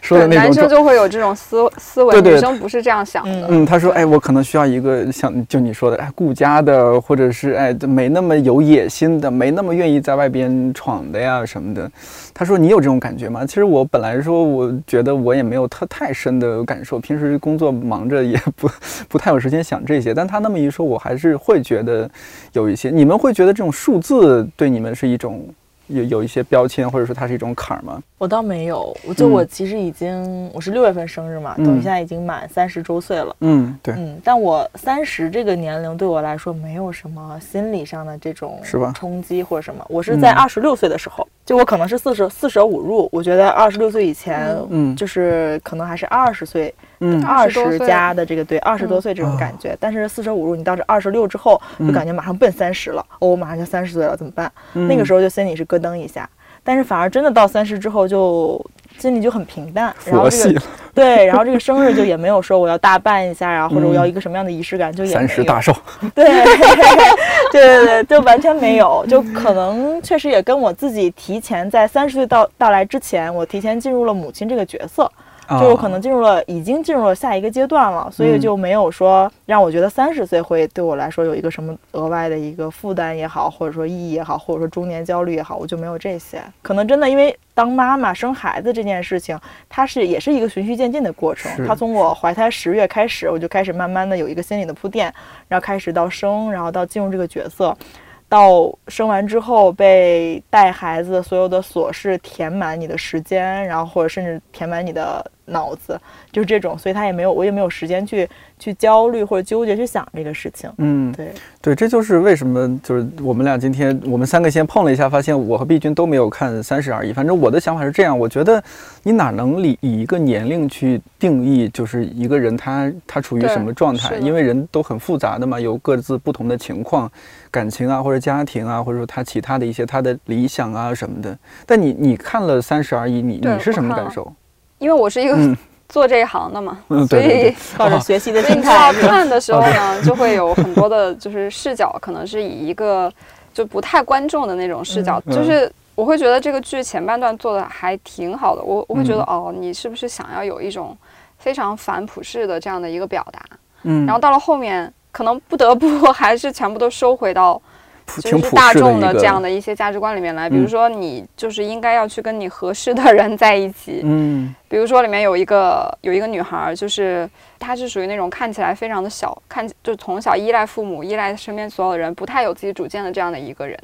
Speaker 1: 说的那种，
Speaker 3: 男生就会有这种思思维，女生不是这样想的。
Speaker 1: 嗯，他说，哎，我可能需要一个像就你说的，哎，顾家的，或者是哎，没那么有野心的，没那么愿意在外边闯的呀什么的。他说，你有这种感觉吗？其实我本来说，我觉得我也没有特太深的感受，平时工作忙着，也不不太有时间想这些。但他那么一说，我还是会觉得有一些。你们会觉得这种数字对你们是一种？有有一些标签，或者说它是一种坎儿吗？
Speaker 2: 我倒没有，我就我其实已经我是六月份生日嘛，等于现在已经满三十周岁了。
Speaker 1: 嗯，对，
Speaker 2: 嗯，但我三十这个年龄对我来说没有什么心理上的这种
Speaker 1: 是吧
Speaker 2: 冲击或者什么。我是在二十六岁的时候。就我可能是四舍四舍五入，我觉得二十六岁以前，嗯，就是可能还是二十岁，嗯，二十加的这个对二十多岁这种感觉。但是四舍五入，你到这二十六之后，就感觉马上奔三十了，哦，我马上就三十岁了，怎么办？那个时候就心里是咯噔一下。但是反而真的到三十之后，就心里就很平淡。然后这个 对，然后这个生日就也没有说我要大办一下呀，或者我要一个什么样的仪式感，就也
Speaker 1: 三十大寿。
Speaker 2: 对对对对，就完全没有。就可能确实也跟我自己提前在三十岁到到来之前，我提前进入了母亲这个角色。就我可能进入了，已经进入了下一个阶段了，所以就没有说让我觉得三十岁会对我来说有一个什么额外的一个负担也好，或者说意义也好，或者说中年焦虑也好，我就没有这些。可能真的因为当妈妈生孩子这件事情，它是也是一个循序渐进的过程。它从我怀胎十月开始，我就开始慢慢的有一个心理的铺垫，然后开始到生，然后到进入这个角色。到生完之后，被带孩子所有的琐事填满你的时间，然后或者甚至填满你的脑子，就是这种，所以他也没有，我也没有时间去去焦虑或者纠结去想这个事情。嗯，对
Speaker 1: 对，这就是为什么就是我们俩今天我们三个先碰了一下，发现我和毕君都没有看《三十而已》。反正我的想法是这样，我觉得你哪能以以一个年龄去定义，就是一个人他他处于什么状态？因为人都很复杂的嘛，有各自不同的情况。感情啊，或者家庭啊，或者说他其他的一些他的理想啊什么的。但你你看了《三十而已》，你你是什么感受？
Speaker 3: 因为我是一个做这一行的嘛，
Speaker 1: 所以
Speaker 2: 抱着学习的心态
Speaker 3: 看的时候呢，就会有很多的就是视角，可能是以一个就不太观众的那种视角，就是我会觉得这个剧前半段做的还挺好的。我我会觉得哦，你是不是想要有一种非常反普世的这样的一个表达？嗯，然后到了后面。可能不得不 还是全部都收回到，就是大众的这样的一些价值观里面来。比如说，你就是应该要去跟你合适的人在一起。嗯，比如说里面有一个有一个女孩，就是她是属于那种看起来非常的小，看就从小依赖父母、依赖身边所有的人，不太有自己主见的这样的一个人。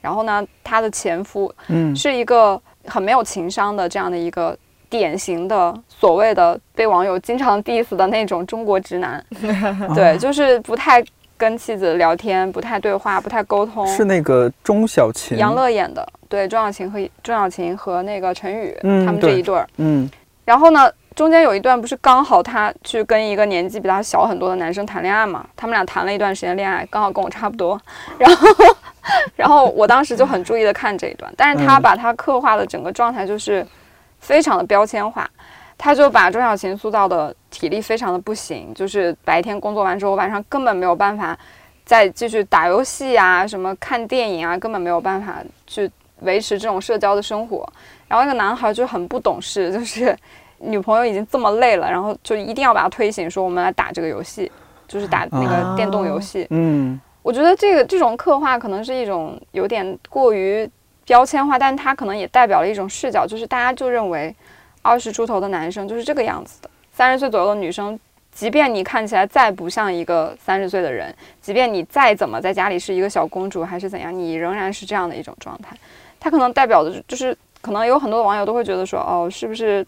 Speaker 3: 然后呢，她的前夫，嗯，是一个很没有情商的这样的一个。典型的所谓的被网友经常 diss 的那种中国直男，对，就是不太跟妻子聊天，不太对话，不太沟通。
Speaker 1: 是那个钟小琴，
Speaker 3: 杨乐演的，对，钟小琴和钟小琴和那个陈宇他们这一对儿，嗯。然后呢，中间有一段不是刚好他去跟一个年纪比他小很多的男生谈恋爱嘛？他们俩谈了一段时间恋爱，刚好跟我差不多。然后，然后我当时就很注意的看这一段，但是他把他刻画的整个状态就是。非常的标签化，他就把钟小琴塑造的体力非常的不行，就是白天工作完之后，晚上根本没有办法再继续打游戏啊，什么看电影啊，根本没有办法去维持这种社交的生活。然后那个男孩就很不懂事，就是女朋友已经这么累了，然后就一定要把他推醒，说我们来打这个游戏，就是打那个电动游戏。嗯，我觉得这个这种刻画可能是一种有点过于。标签化，但它可能也代表了一种视角，就是大家就认为二十出头的男生就是这个样子的，三十岁左右的女生，即便你看起来再不像一个三十岁的人，即便你再怎么在家里是一个小公主还是怎样，你仍然是这样的一种状态。它可能代表的就是，可能有很多网友都会觉得说，哦，是不是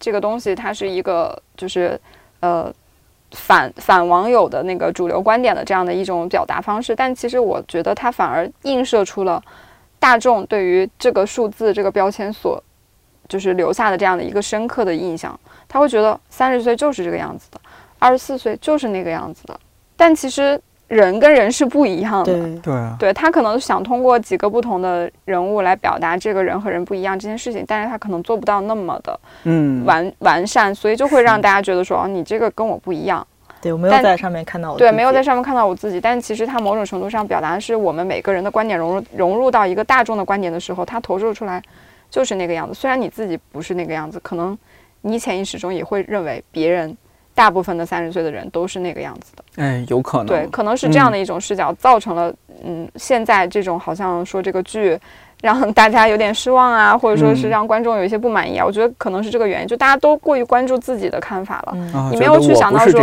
Speaker 3: 这个东西它是一个就是呃反反网友的那个主流观点的这样的一种表达方式？但其实我觉得它反而映射出了。大众对于这个数字、这个标签所就是留下的这样的一个深刻的印象，他会觉得三十岁就是这个样子的，二十四岁就是那个样子的。但其实人跟人是不一样的，
Speaker 1: 对啊，
Speaker 3: 对他可能想通过几个不同的人物来表达这个人和人不一样这件事情，但是他可能做不到那么的嗯完完善，所以就会让大家觉得说，哦，你这个跟我不一样。
Speaker 2: 对，我没有在上面看到我。
Speaker 3: 对，没有在上面看到我自己。但其实它某种程度上表达的是我们每个人的观点融入融入到一个大众的观点的时候，它投射出来就是那个样子。虽然你自己不是那个样子，可能你潜意识中也会认为别人大部分的三十岁的人都是那个样子的。
Speaker 1: 哎，有可能。
Speaker 3: 对，可能是这样的一种视角造成了，嗯，现在这种好像说这个剧。让大家有点失望啊，或者说是让观众有一些不满意啊，我觉得可能是这个原因，就大家都过于关注自己的看法了，你没有去想到说，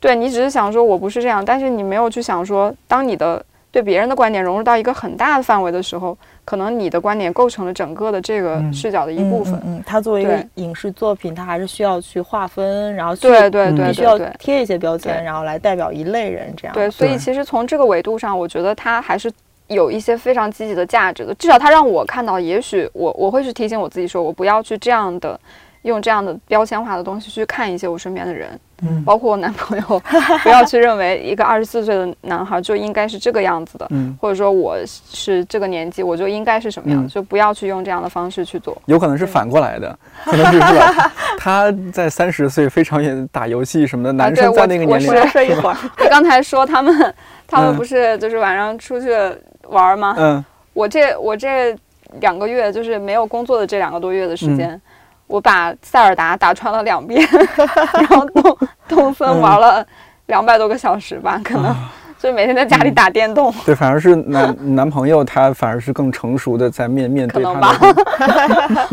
Speaker 3: 对你只是想说我不是这样，但是你没有去想说，当你的对别人的观点融入到一个很大的范围的时候，可能你的观点构成了整个的这个视角的一部分。
Speaker 2: 嗯，它作为一个影视作品，它还是需要去划分，然后
Speaker 3: 对对对，
Speaker 2: 必须要贴一些标签，然后来代表一类人这样。
Speaker 3: 对，所以其实从这个维度上，我觉得它还是。有一些非常积极的价值的。至少它让我看到，也许我我会去提醒我自己，说我不要去这样的。用这样的标签化的东西去看一些我身边的人，嗯，包括我男朋友，不要去认为一个二十四岁的男孩就应该是这个样子的，嗯，或者说我是这个年纪我就应该是什么样，就不要去用这样的方式去做。
Speaker 1: 有可能是反过来的，可能是吧？他在三十岁非常打游戏什么的，男生在那个年龄
Speaker 2: 睡一会儿。
Speaker 3: 你刚才说他们，他们不是就是晚上出去玩吗？嗯，我这我这两个月就是没有工作的这两个多月的时间。我把塞尔达打穿了两遍，然后动动森玩了两百多个小时吧，可能就每天在家里打电动。
Speaker 1: 对，反而是男 男朋友他反而是更成熟的在面面对他。
Speaker 3: 可能吧，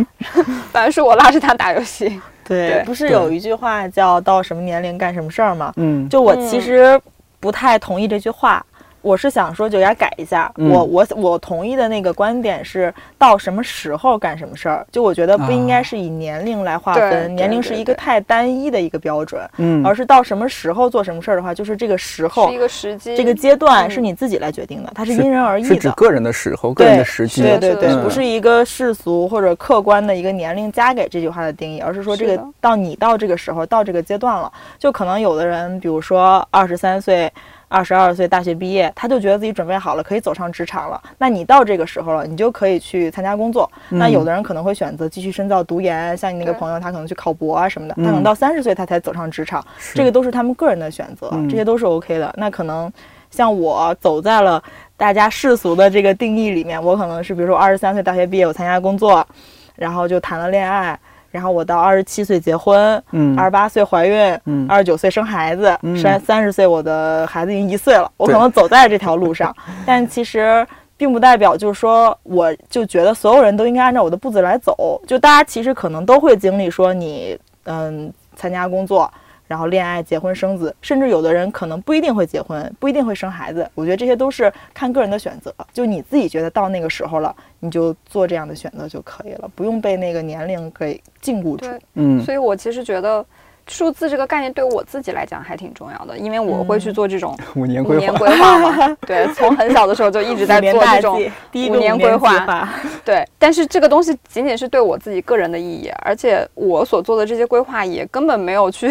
Speaker 3: 反正是我拉着他打游戏。
Speaker 2: 对，不是有一句话叫到什么年龄干什么事儿吗？嗯，就我其实不太同意这句话。我是想说，就给他改一下。我我我同意的那个观点是，到什么时候干什么事儿。就我觉得不应该是以年龄来划分，年龄是一个太单一的一个标准。嗯，而是到什么时候做什么事儿的话，就是这个时候，
Speaker 3: 是一个时机，
Speaker 2: 这个阶段是你自己来决定的，它是因人而异的。
Speaker 1: 是指个人的时候，个人的时机。
Speaker 2: 对对对，不是一个世俗或者客观的一个年龄加给这句话的定义，而是说这个到你到这个时候，到这个阶段了，就可能有的人，比如说二十三岁。二十二岁大学毕业，他就觉得自己准备好了，可以走上职场了。那你到这个时候了，你就可以去参加工作。那有的人可能会选择继续深造读研，像你那个朋友，他可能去考博啊什么的。他可能到三十岁他才走上职场，这个都是他们个人的选择，这些都是 OK 的。那可能像我走在了大家世俗的这个定义里面，我可能是比如说二十三岁大学毕业，我参加工作，然后就谈了恋爱。然后我到二十七岁结婚，嗯，二十八岁怀孕，嗯，二十九岁生孩子，三三十岁我的孩子已经一岁了，我可能走在这条路上，但其实并不代表就是说我就觉得所有人都应该按照我的步子来走，就大家其实可能都会经历说你嗯参加工作。然后恋爱、结婚、生子，甚至有的人可能不一定会结婚，不一定会生孩子。我觉得这些都是看个人的选择，就你自己觉得到那个时候了，你就做这样的选择就可以了，不用被那个年龄给禁锢住。
Speaker 3: 嗯，所以我其实觉得数字这个概念对我自己来讲还挺重要的，因为我会去做这种
Speaker 1: 五年
Speaker 3: 规划嘛。对，从很小的时候就一直在做这种五年规划。对，但是这个东西仅仅是对我自己个人的意义，而且我所做的这些规划也根本没有去。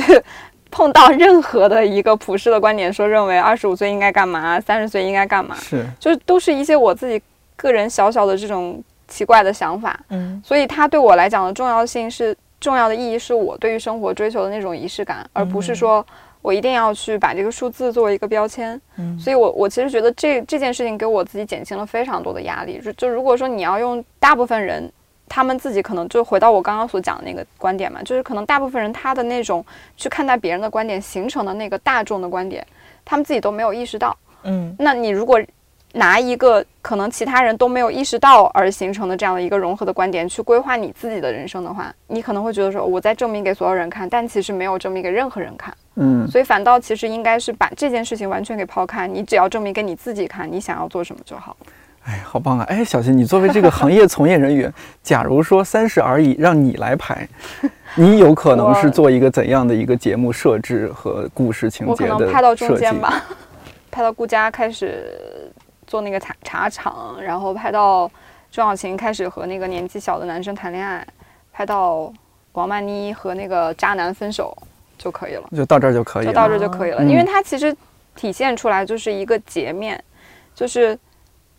Speaker 3: 碰到任何的一个普世的观点，说认为二十五岁应该干嘛，三十岁应该干嘛，
Speaker 1: 是，
Speaker 3: 就是都是一些我自己个人小小的这种奇怪的想法。嗯，所以它对我来讲的重要性是重要的意义，是我对于生活追求的那种仪式感，而不是说我一定要去把这个数字作为一个标签。嗯，所以我我其实觉得这这件事情给我自己减轻了非常多的压力。就就如果说你要用大部分人。他们自己可能就回到我刚刚所讲的那个观点嘛，就是可能大部分人他的那种去看待别人的观点形成的那个大众的观点，他们自己都没有意识到。嗯，那你如果拿一个可能其他人都没有意识到而形成的这样的一个融合的观点去规划你自己的人生的话，你可能会觉得说我在证明给所有人看，但其实没有证明给任何人看。嗯，所以反倒其实应该是把这件事情完全给抛开，你只要证明给你自己看，你想要做什么就好。
Speaker 1: 哎，好棒啊！哎，小新，你作为这个行业从业人员，假如说三十而已让你来排，你有可能是做一个怎样的一个节目设置和故事情节的
Speaker 3: 我可能拍到中间吧，拍到顾佳开始做那个茶茶厂，然后拍到钟晓芹开始和那个年纪小的男生谈恋爱，拍到王曼妮和那个渣男分手就可以了，
Speaker 1: 就到这儿就可以，
Speaker 3: 就到这儿就可以了，因为它其实体现出来就是一个截面，就是。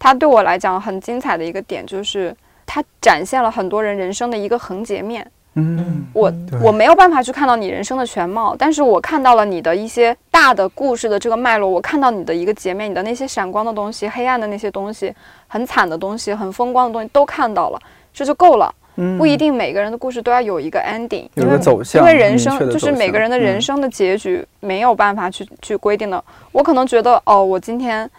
Speaker 3: 它对我来讲很精彩的一个点就是，它展现了很多人人生的一个横截面。嗯，我我没有办法去看到你人生的全貌，但是我看到了你的一些大的故事的这个脉络，我看到你的一个截面，你的那些闪光的东西、黑暗的那些东西、很惨的东西、很风光的东西都看到了，这就够了。嗯，不一定每个人的故事都要有一个 ending，
Speaker 1: 有个走向，
Speaker 3: 因为人生就是每个人的人生的结局没有办法去去规定的。我可能觉得，哦，我今天。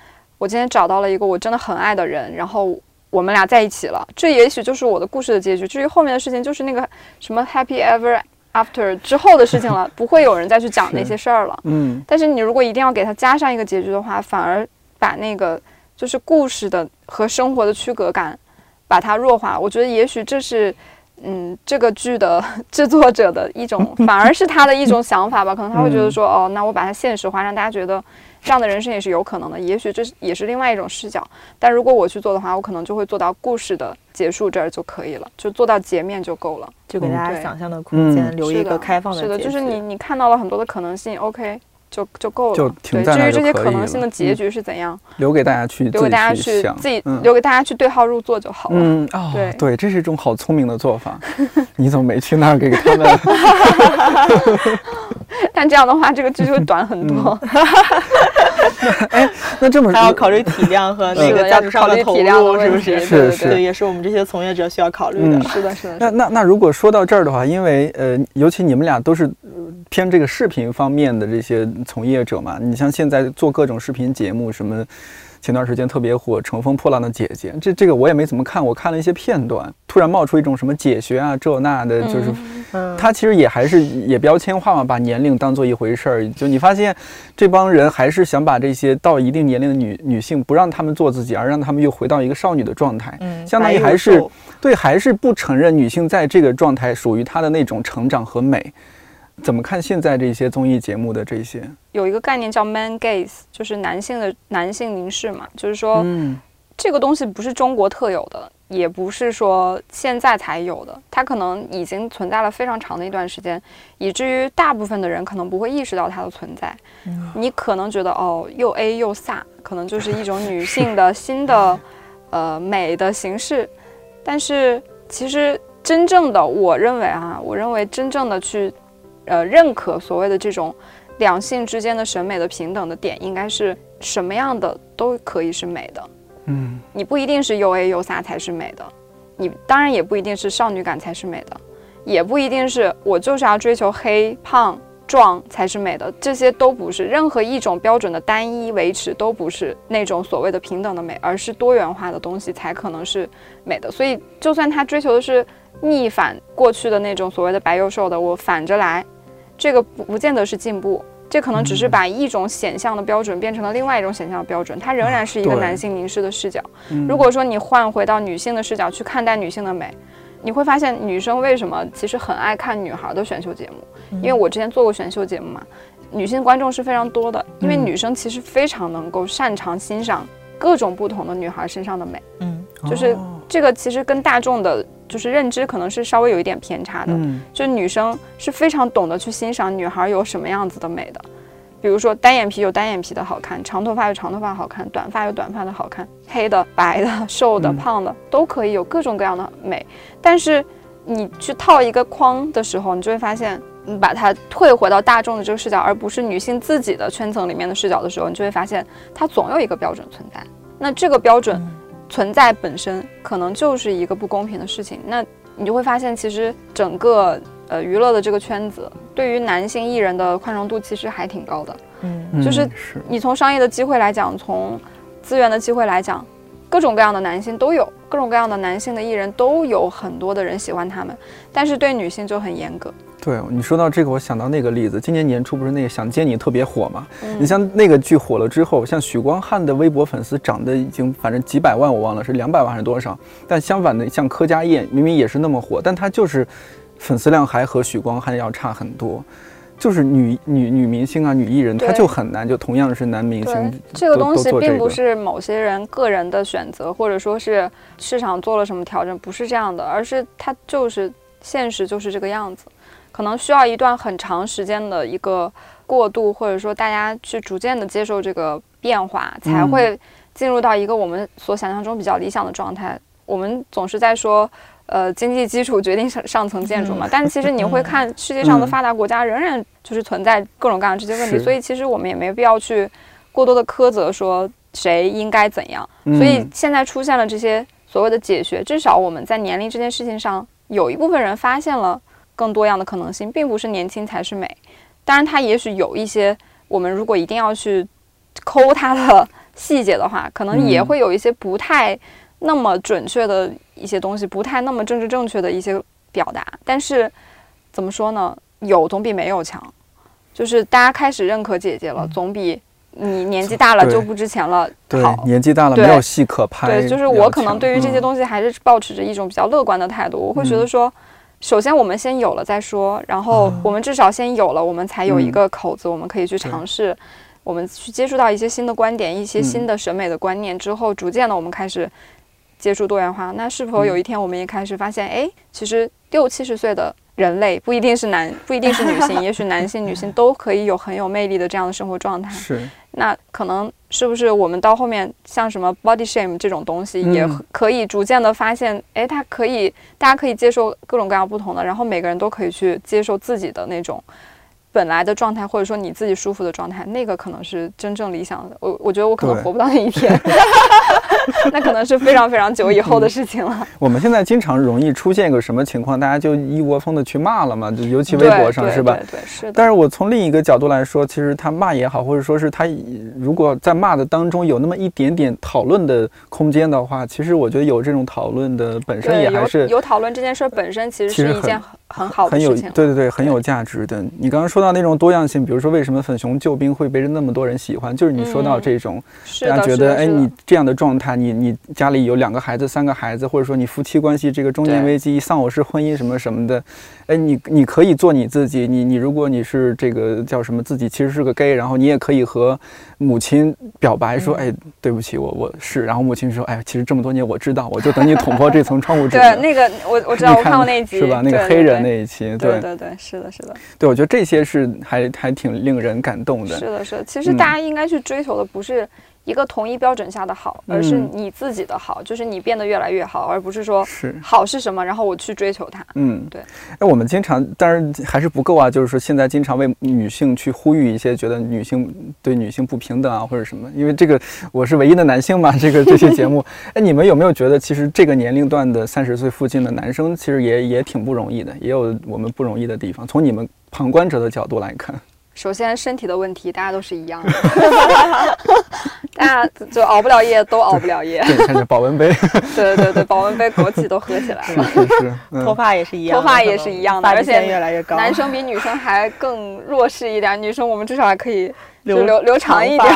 Speaker 3: 我今天找到了一个我真的很爱的人，然后我们俩在一起了。这也许就是我的故事的结局。至于后面的事情，就是那个什么 happy ever after 之后的事情了，不会有人再去讲那些事儿了。嗯。但是你如果一定要给他加上一个结局的话，反而把那个就是故事的和生活的区隔感把它弱化。我觉得也许这是嗯这个剧的制作者的一种，反而是他的一种想法吧。可能他会觉得说，哦，那我把它现实化，让大家觉得。这样的人生也是有可能的。也许这也是另外一种视角。但如果我去做的话，我可能就会做到故事的结束这儿就可以了，就做到截面就够了，
Speaker 2: 就给大家想象的空间留一个开放的。
Speaker 3: 是的，就是你你看到了很多的可能性，OK。就就够了。
Speaker 1: 就停在
Speaker 3: 至于这些可能性的结局是怎样，
Speaker 1: 留给大家去
Speaker 3: 留给大家去自己留给大家去对号入座就好了。嗯，哦，对
Speaker 1: 对，这是一种好聪明的做法。你怎么没去那儿给他们？
Speaker 3: 但这样的话，这个剧就会短很多。
Speaker 1: 哎，那这么
Speaker 2: 还要考虑体量和那个价值上的投入，是不是？
Speaker 1: 是是，
Speaker 2: 也是我们这些从业者需要考虑的。
Speaker 3: 是的，是的。
Speaker 1: 那那那，如果说到这儿的话，因为呃，尤其你们俩都是偏这个视频方面的这些从业者嘛，你像现在做各种视频节目什么。前段时间特别火《乘风破浪的姐姐》，这这个我也没怎么看，我看了一些片段，突然冒出一种什么解学啊这那的，就是，他其实也还是也标签化嘛，把年龄当做一回事儿。就你发现，这帮人还是想把这些到一定年龄的女女性，不让他们做自己，而让他们又回到一个少女的状态，相当于还是对，还是不承认女性在这个状态属于她的那种成长和美。怎么看现在这些综艺节目的这些？
Speaker 3: 有一个概念叫 man gaze，就是男性的男性凝视嘛，就是说，这个东西不是中国特有的，也不是说现在才有的，它可能已经存在了非常长的一段时间，以至于大部分的人可能不会意识到它的存在。你可能觉得哦，又 A 又飒，可能就是一种女性的 新的呃美的形式，但是其实真正的，我认为啊，我认为真正的去。呃，认可所谓的这种两性之间的审美的平等的点，应该是什么样的都可以是美的。嗯，你不一定是又 A 又飒才是美的，你当然也不一定是少女感才是美的，也不一定是我就是要追求黑胖壮才是美的，这些都不是任何一种标准的单一维持都不是那种所谓的平等的美，而是多元化的东西才可能是美的。所以，就算他追求的是逆反过去的那种所谓的白幼瘦的，我反着来。这个不不见得是进步，这可能只是把一种显象的标准变成了另外一种显象的标准，它仍然是一个男性凝视的视角。如果说你换回到女性的视角去看待女性的美，你会发现女生为什么其实很爱看女孩的选秀节目？因为我之前做过选秀节目嘛，女性观众是非常多的，因为女生其实非常能够擅长欣赏各种不同的女孩身上的美。嗯，就是这个其实跟大众的。就是认知可能是稍微有一点偏差的，就女生是非常懂得去欣赏女孩有什么样子的美的，比如说单眼皮有单眼皮的好看，长头发有长头发好看，短发有短发的好看，黑的、白的、瘦的、胖的都可以有各种各样的美。但是你去套一个框的时候，你就会发现，你把它退回到大众的这个视角，而不是女性自己的圈层里面的视角的时候，你就会发现它总有一个标准存在。那这个标准。存在本身可能就是一个不公平的事情，那你就会发现，其实整个呃娱乐的这个圈子，对于男性艺人的宽容度其实还挺高的。嗯，就是。你从商业的机会来讲，从资源的机会来讲，各种各样的男性都有，各种各样的男性的艺人都有很多的人喜欢他们，但是对女性就很严格。
Speaker 1: 对你说到这个，我想到那个例子，今年年初不是那个《想见你》特别火嘛？你像那个剧火了之后，像许光汉的微博粉丝涨得已经反正几百万，我忘了是两百万还是多少。但相反的，像柯佳燕明明也是那么火，但她就是粉丝量还和许光汉要差很多。就是女女女明星啊，女艺人，她就很难，就同样是男明星，
Speaker 3: 这个东西并不是某些人个人的选择，或者说是市场做了什么调整，不是这样的，而是它就是现实就是这个样子。可能需要一段很长时间的一个过渡，或者说大家去逐渐的接受这个变化，才会进入到一个我们所想象中比较理想的状态。我们总是在说，呃，经济基础决定上上层建筑嘛，但其实你会看世界上的发达国家仍然就是存在各种各样这些问题，所以其实我们也没必要去过多的苛责说谁应该怎样。所以现在出现了这些所谓的解学，至少我们在年龄这件事情上，有一部分人发现了。更多样的可能性，并不是年轻才是美。当然，它也许有一些，我们如果一定要去抠它的细节的话，可能也会有一些不太那么准确的一些东西，不太那么政治正确的一些表达。但是，怎么说呢？有总比没有强。就是大家开始认可姐姐了，总比你年纪大了就不值钱了好。
Speaker 1: 年纪大了没有戏可拍。
Speaker 3: 对，就是我可能对于这些东西还是保持着一种比较乐观的态度。我会觉得说。首先，我们先有了再说，然后我们至少先有了，我们才有一个口子，我们可以去尝试。我们去接触到一些新的观点、一些新的审美的观念之后，逐渐的我们开始接触多元化。那是否有一天我们也开始发现，哎，其实六七十岁的人类不一定是男，不一定是女性，也许男性、女性都可以有很有魅力的这样的生活状态。
Speaker 1: 是。
Speaker 3: 那可能是不是我们到后面像什么 body shame 这种东西，也可以逐渐的发现，哎，它可以，大家可以接受各种各样不同的，然后每个人都可以去接受自己的那种。本来的状态，或者说你自己舒服的状态，那个可能是真正理想的。我我觉得我可能活不到那一天，那可能是非常非常久以后的事情了。
Speaker 1: 我们现在经常容易出现一个什么情况，大家就一窝蜂的去骂了嘛，就尤其微博上是吧？
Speaker 3: 对，是的。
Speaker 1: 但是我从另一个角度来说，其实他骂也好，或者说是他如果在骂的当中有那么一点点讨论的空间的话，其实我觉得有这种讨论的本身也还是
Speaker 3: 有讨论这件事本身其实是一件很。很好，
Speaker 1: 很有对对对，很有价值的。你刚刚说到那种多样性，比如说为什么粉熊救兵会被那么多人喜欢，就是你说到这种，大家觉得哎，你这样的状态，你你家里有两个孩子、三个孩子，或者说你夫妻关系这个中年危机、丧偶式婚姻什么什么的，哎，你你可以做你自己。你你如果你是这个叫什么自己其实是个 gay，然后你也可以和母亲表白说，哎，对不起，我我是。然后母亲说，哎，其实这么多年我知道，我就等你捅破这层窗户纸。
Speaker 3: 对，那个我我 知道，我看过那集，
Speaker 1: 是吧？那个黑人。那一期，
Speaker 3: 对对对，是的，是的，
Speaker 1: 对，我觉得这些是还还挺令人感动的。
Speaker 3: 是的，是的，其实大家应该去追求的不是。一个统一标准下的好，而是你自己的好，就是你变得越来越好，而不是说
Speaker 1: 是
Speaker 3: 好是什么，然后我去追求它。
Speaker 1: 嗯，
Speaker 3: 对。
Speaker 1: 哎，我们经常，当然还是不够啊，就是说现在经常为女性去呼吁一些，觉得女性对女性不平等啊，或者什么。因为这个 我是唯一的男性嘛，这个 这些节目，哎，你们有没有觉得，其实这个年龄段的三十岁附近的男生，其实也也挺不容易的，也有我们不容易的地方。从你们旁观者的角度来看。
Speaker 3: 首先，身体的问题，大家都是一样的，大家就熬不了夜，都熬不了夜。
Speaker 1: 对看着保温杯，
Speaker 3: 对对对，保温杯、枸杞都喝起来
Speaker 1: 了。是是
Speaker 2: 是，头发也是一样，
Speaker 3: 脱发也是一样的，而且
Speaker 2: 越来越高。
Speaker 3: 男生比女生还更弱势一点，女生我们至少还可以留留留长一点。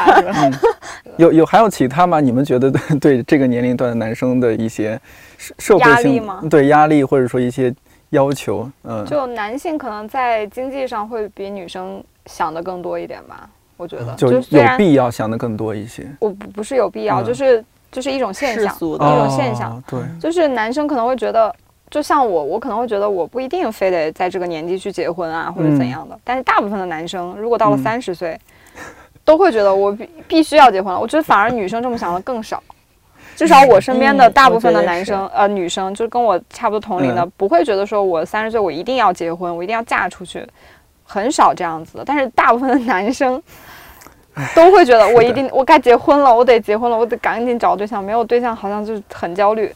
Speaker 1: 有有还有其他吗？你们觉得对这个年龄段的男生的一些社会性对压力，或者说一些要求？嗯，
Speaker 3: 就男性可能在经济上会比女生。想的更多一点吧，我觉得
Speaker 1: 就有必要想的更多一些。
Speaker 3: 我不不是有必要，就是就是一种现象，一种现象。
Speaker 1: 对，
Speaker 3: 就是男生可能会觉得，就像我，我可能会觉得我不一定非得在这个年纪去结婚啊，或者怎样的。但是大部分的男生，如果到了三十岁，都会觉得我必必须要结婚了。我觉得反而女生这么想的更少，至少我身边的大部分的男生呃女生，就跟我差不多同龄的，不会觉得说我三十岁我一定要结婚，我一定要嫁出去。很少这样子的，但是大部分的男生都会觉得我一定我该结婚了，我得结婚了，我得赶紧找对象，没有对象好像就是很焦虑。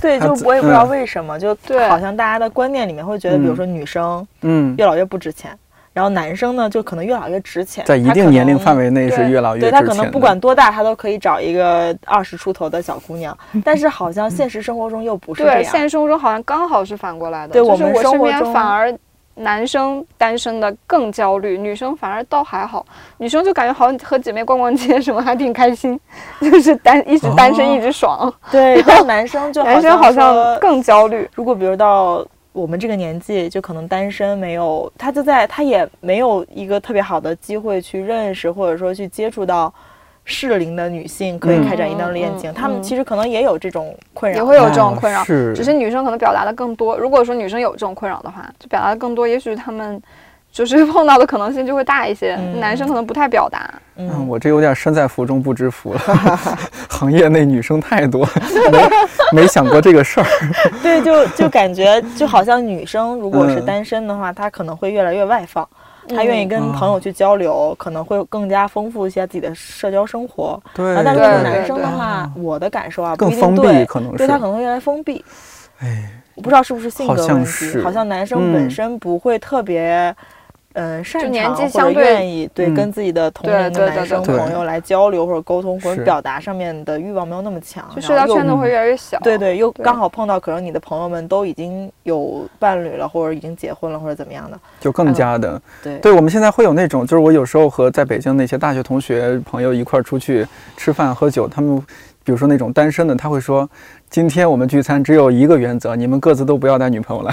Speaker 2: 对，就我也不知道为什么，就好像大家的观念里面会觉得，比如说女生嗯越老越不值钱，然后男生呢就可能越老越值钱，
Speaker 1: 在一定年龄范围内是越老越值钱。对
Speaker 2: 他可能不管多大，他都可以找一个二十出头的小姑娘，但是好像现实生活中又不是这样。
Speaker 3: 现实生活中好像刚好是反过来的，
Speaker 2: 对
Speaker 3: 我们
Speaker 2: 生活中
Speaker 3: 反而。男生单身的更焦虑，女生反而倒还好。女生就感觉好像和姐妹逛逛街什么还挺开心，就是单一直单身一直爽。
Speaker 2: 对，然后男生就
Speaker 3: 男生好像更焦虑。
Speaker 2: 如果比如到我们这个年纪，就可能单身没有，他就在他也没有一个特别好的机会去认识或者说去接触到。适龄的女性可以开展一段恋情，她们其实可能也有这种困扰，
Speaker 3: 也会有这种困扰，
Speaker 1: 是，
Speaker 3: 只是女生可能表达的更多。如果说女生有这种困扰的话，就表达的更多，也许她们就是碰到的可能性就会大一些。男生可能不太表达。
Speaker 1: 嗯，我这有点身在福中不知福了，行业内女生太多，没 没想过这个事儿。
Speaker 2: 对，就就感觉就好像女生如果是单身的话，她可能会越来越外放。他愿意跟朋友去交流，可能会更加丰富一些自己的社交生活。
Speaker 1: 对，
Speaker 2: 但如果是男生的话，我的感受啊，
Speaker 1: 更封闭，可能
Speaker 2: 对他可能会越来越封闭。哎，我不知道是不是性格问题，好像男生本身不会特别。嗯，擅长或者愿意对跟自己的同龄的男生朋友来交流或者沟通或者表达上面的欲望没有那么强，
Speaker 3: 就社交圈子会越来越小。
Speaker 2: 对对，又刚好碰到可能你的朋友们都已经有伴侣了，或者已经结婚了，或者怎么样的，
Speaker 1: 就更加的
Speaker 2: 对。
Speaker 1: 对我们现在会有那种，就是我有时候和在北京那些大学同学朋友一块儿出去吃饭喝酒，他们比如说那种单身的，他会说。今天我们聚餐只有一个原则，你们各自都不要带女朋友来。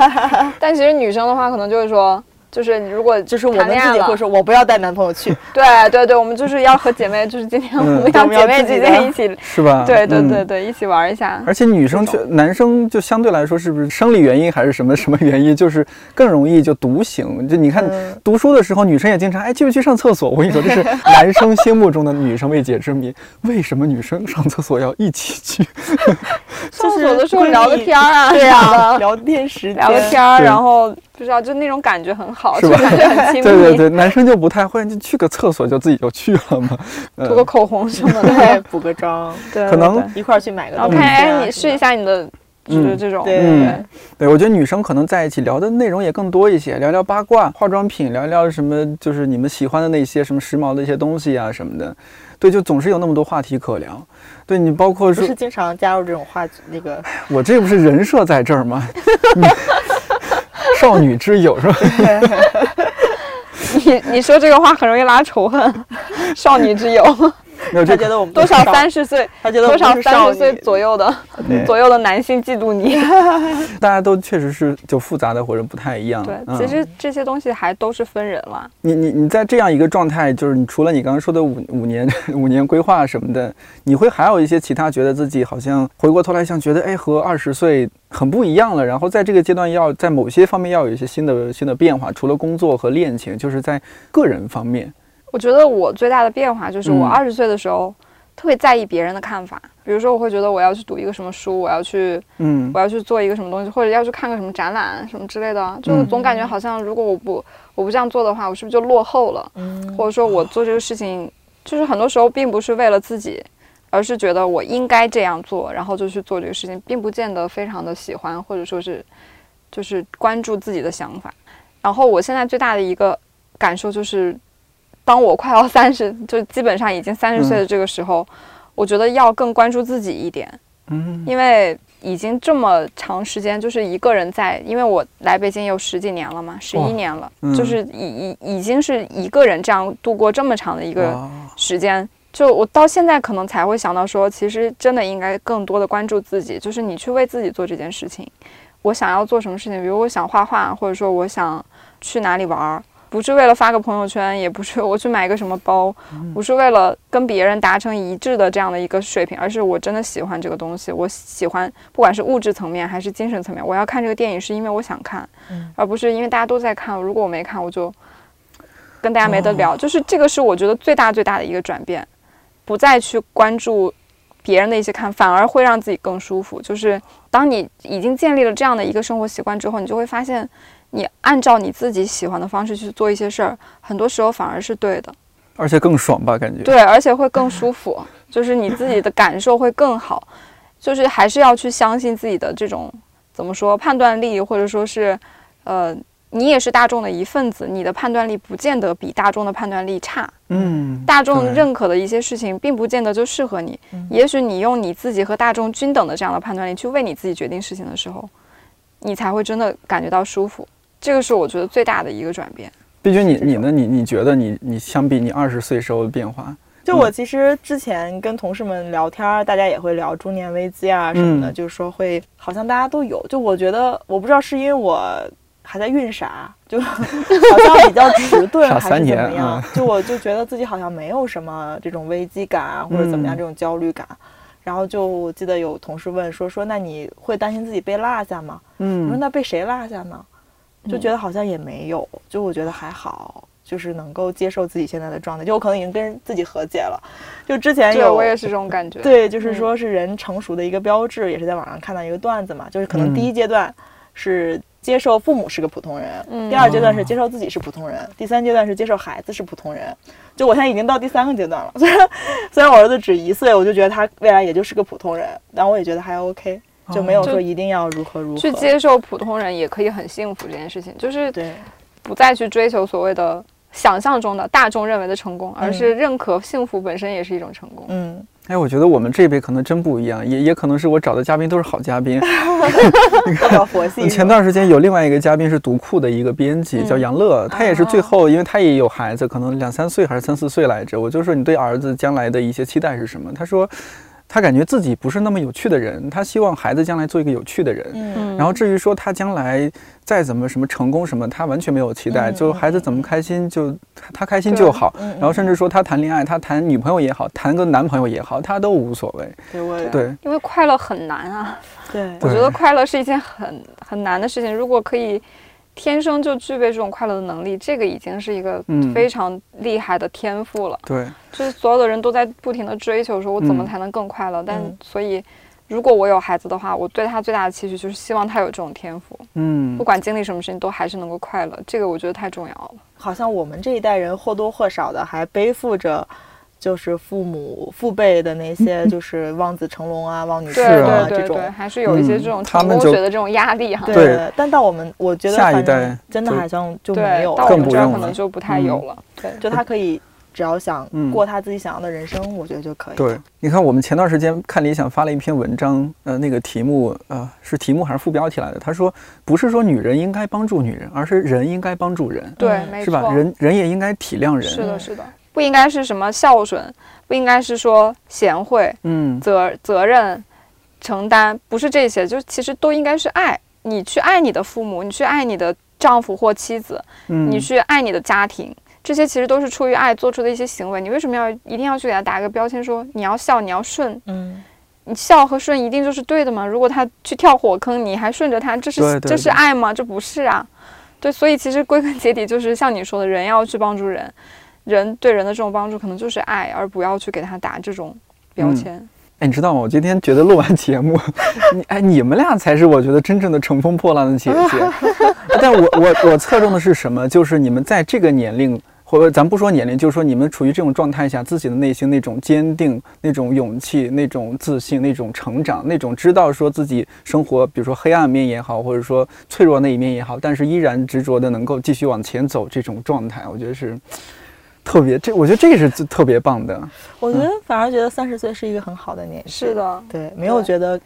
Speaker 3: 但其实女生的话，可能就是说。就是如果
Speaker 2: 就是我们自己会说，我不要带男朋友去。
Speaker 3: 对对对，我们就是要和姐妹，就是今天我们要姐妹之间一起，
Speaker 1: 是吧？
Speaker 3: 对对对对，一起玩一下。
Speaker 1: 而且女生去，男生就相对来说是不是生理原因还是什么什么原因，就是更容易就独行。就你看读书的时候，女生也经常哎去不去上厕所？我跟你说，这是男生心目中的女生未解之谜。为什么女生上厕所要一起去？
Speaker 3: 上厕所的时候聊个天啊，
Speaker 2: 对呀，聊天时
Speaker 3: 聊个天，然后。不知道，就那种感觉很好，就？感觉很亲密。
Speaker 1: 对对对，男生就不太会，就去个厕所就自己就去了嘛，
Speaker 3: 涂个口红什么
Speaker 2: 的，补个妆，
Speaker 3: 对，
Speaker 1: 可能
Speaker 2: 一块儿去买个。
Speaker 3: 然后看，哎，你试一下你的，就是这种。
Speaker 2: 对
Speaker 1: 对，我觉得女生可能在一起聊的内容也更多一些，聊聊八卦、化妆品，聊聊什么，就是你们喜欢的那些什么时髦的一些东西啊什么的。对，就总是有那么多话题可聊。对你，包括
Speaker 2: 是经常加入这种话那个。
Speaker 1: 我这不是人设在这儿吗？少女之友是吧？
Speaker 3: 你你说这个话很容易拉仇恨。少女之友。
Speaker 2: 他觉得我们
Speaker 3: 多少三十岁，
Speaker 2: 他觉得
Speaker 3: 多少三十岁左右的左右的男性嫉妒你。
Speaker 1: 大家都确实是就复杂的或者不太一样。
Speaker 3: 对，其实这些东西还都是分人了。
Speaker 1: 你你你在这样一个状态，就是你除了你刚刚说的五五年五年规划什么的，你会还有一些其他觉得自己好像回过头来想觉得哎和二十岁很不一样了，然后在这个阶段要在某些方面要有一些新的新的变化，除了工作和恋情，就是在个人方面。
Speaker 3: 我觉得我最大的变化就是我二十岁的时候，特别在意别人的看法。比如说，我会觉得我要去读一个什么书，我要去，嗯，我要去做一个什么东西，或者要去看个什么展览什么之类的。就总感觉好像，如果我不我不这样做的话，我是不是就落后了？嗯，或者说我做这个事情，就是很多时候并不是为了自己，而是觉得我应该这样做，然后就去做这个事情，并不见得非常的喜欢，或者说是就是关注自己的想法。然后我现在最大的一个感受就是。当我快要三十，就基本上已经三十岁的这个时候，我觉得要更关注自己一点。嗯，因为已经这么长时间就是一个人在，因为我来北京有十几年了嘛，十一年了，就是已已已经是一个人这样度过这么长的一个时间。就我到现在可能才会想到说，其实真的应该更多的关注自己，就是你去为自己做这件事情。我想要做什么事情，比如我想画画，或者说我想去哪里玩儿。不是为了发个朋友圈，也不是我去买个什么包，不是为了跟别人达成一致的这样的一个水平，而是我真的喜欢这个东西。我喜欢，不管是物质层面还是精神层面，我要看这个电影是因为我想看，而不是因为大家都在看。如果我没看，我就跟大家没得聊。就是这个是我觉得最大最大的一个转变，不再去关注别人的一些看，反而会让自己更舒服。就是当你已经建立了这样的一个生活习惯之后，你就会发现。你按照你自己喜欢的方式去做一些事儿，很多时候反而是对的，
Speaker 1: 而且更爽吧？感觉
Speaker 3: 对，而且会更舒服，就是你自己的感受会更好。就是还是要去相信自己的这种怎么说判断力，或者说是，呃，你也是大众的一份子，你的判断力不见得比大众的判断力差。嗯，大众认可的一些事情，并不见得就适合你。也许你用你自己和大众均等的这样的判断力去为你自己决定事情的时候，你才会真的感觉到舒服。这个是我觉得最大的一个转变。
Speaker 1: 毕竟你你呢？你你觉得你你相比你二十岁时候的变化？
Speaker 2: 就我其实之前跟同事们聊天，大家也会聊中年危机啊什么的，就是说会好像大家都有。就我觉得，我不知道是因为我还在孕傻，就 好像比较迟钝 还是怎么样。就我就觉得自己好像没有什么这种危机感啊，或者怎么样这种焦虑感。然后就我记得有同事问说说，那你会担心自己被落下吗？嗯，我说那被谁落下呢？就觉得好像也没有，就我觉得还好，就是能够接受自己现在的状态，就我可能已经跟自己和解了。就之前有，
Speaker 3: 我也是这种感觉。
Speaker 2: 对，就是说是人成熟的一个标志，也是在网上看到一个段子嘛，就是可能第一阶段是接受父母是个普通人，第二阶段是接受自己是普通人，第三阶段是接受孩子是普通人。就我现在已经到第三个阶段了，虽然虽然我儿子只一岁，我就觉得他未来也就是个普通人，但我也觉得还 OK。就没有说一定要如何如何
Speaker 3: 去接受普通人也可以很幸福这件事情，就是
Speaker 2: 对，
Speaker 3: 不再去追求所谓的想象中的大众认为的成功，而是认可幸福本身也是一种成功。
Speaker 2: 嗯，
Speaker 1: 哎，我觉得我们这一辈可能真不一样，也也可能是我找的嘉宾都是好嘉宾，
Speaker 2: 你看佛系。
Speaker 1: 前段时间有另外一个嘉宾是读库的一个编辑，叫杨乐，他也是最后，因为他也有孩子，可能两三岁还是三四岁来着，我就说你对儿子将来的一些期待是什么？他说。他感觉自己不是那么有趣的人，他希望孩子将来做一个有趣的人。嗯，然后至于说他将来再怎么什么成功什么，他完全没有期待，就孩子怎么开心就他开心就好。然后甚至说他谈恋爱，他谈女朋友也好，谈个男朋友也好，他都无所谓。
Speaker 2: 对，
Speaker 1: 对，
Speaker 3: 因为快乐很难啊。
Speaker 2: 对，
Speaker 3: 我觉得快乐是一件很很难的事情。如果可以。天生就具备这种快乐的能力，这个已经是一个非常厉害的天赋了。
Speaker 1: 对，
Speaker 3: 就是所有的人都在不停的追求，说我怎么才能更快乐？但所以，如果我有孩子的话，我对他最大的期许就是希望他有这种天赋。嗯，不管经历什么事情，都还是能够快乐。这个我觉得太重要了。
Speaker 2: 好像我们这一代人或多或少的还背负着。就是父母父辈的那些，就是望子成龙啊，望女
Speaker 3: 成凤啊，这种
Speaker 2: 还
Speaker 3: 是有一些这种成功学的这种压力哈。
Speaker 2: 对，但到我们，我觉得
Speaker 1: 下一代
Speaker 2: 真的好像就没有，
Speaker 3: 到我们这儿可能就不太有了。对，
Speaker 2: 就他可以只要想过他自己想要的人生，我觉得就可以。
Speaker 1: 对，你看我们前段时间看理想发了一篇文章，呃，那个题目呃是题目还是副标题来的？他说不是说女人应该帮助女人，而是人应该帮助人。
Speaker 3: 对，
Speaker 1: 是吧？人人也应该体谅人。
Speaker 3: 是的，是的。不应该是什么孝顺，不应该是说贤惠，嗯，责责任承担，不是这些，就其实都应该是爱。你去爱你的父母，你去爱你的丈夫或妻子，你去爱你的家庭，这些其实都是出于爱做出的一些行为。你为什么要一定要去给他打一个标签，说你要孝，你要顺？嗯，你孝和顺一定就是对的吗？如果他去跳火坑，你还顺着他，这是这是爱吗？这不是啊。对，所以其实归根结底就是像你说的，人要去帮助人。人对人的这种帮助，可能就是爱，而不要去给他打这种标签。
Speaker 1: 哎，你知道吗？我今天觉得录完节目，你哎，你们俩才是我觉得真正的乘风破浪的姐姐。但我我我侧重的是什么？就是你们在这个年龄，或者咱不说年龄，就是说你们处于这种状态下，自己的内心那种坚定、那种勇气、那种自信、那种成长、那种知道说自己生活，比如说黑暗面也好，或者说脆弱那一面也好，但是依然执着的能够继续往前走这种状态，我觉得是。特别，这我觉得这个是特别棒的。
Speaker 2: 我觉得反而觉得三十岁是一个很好的年纪。
Speaker 3: 是的，
Speaker 2: 对，没有觉得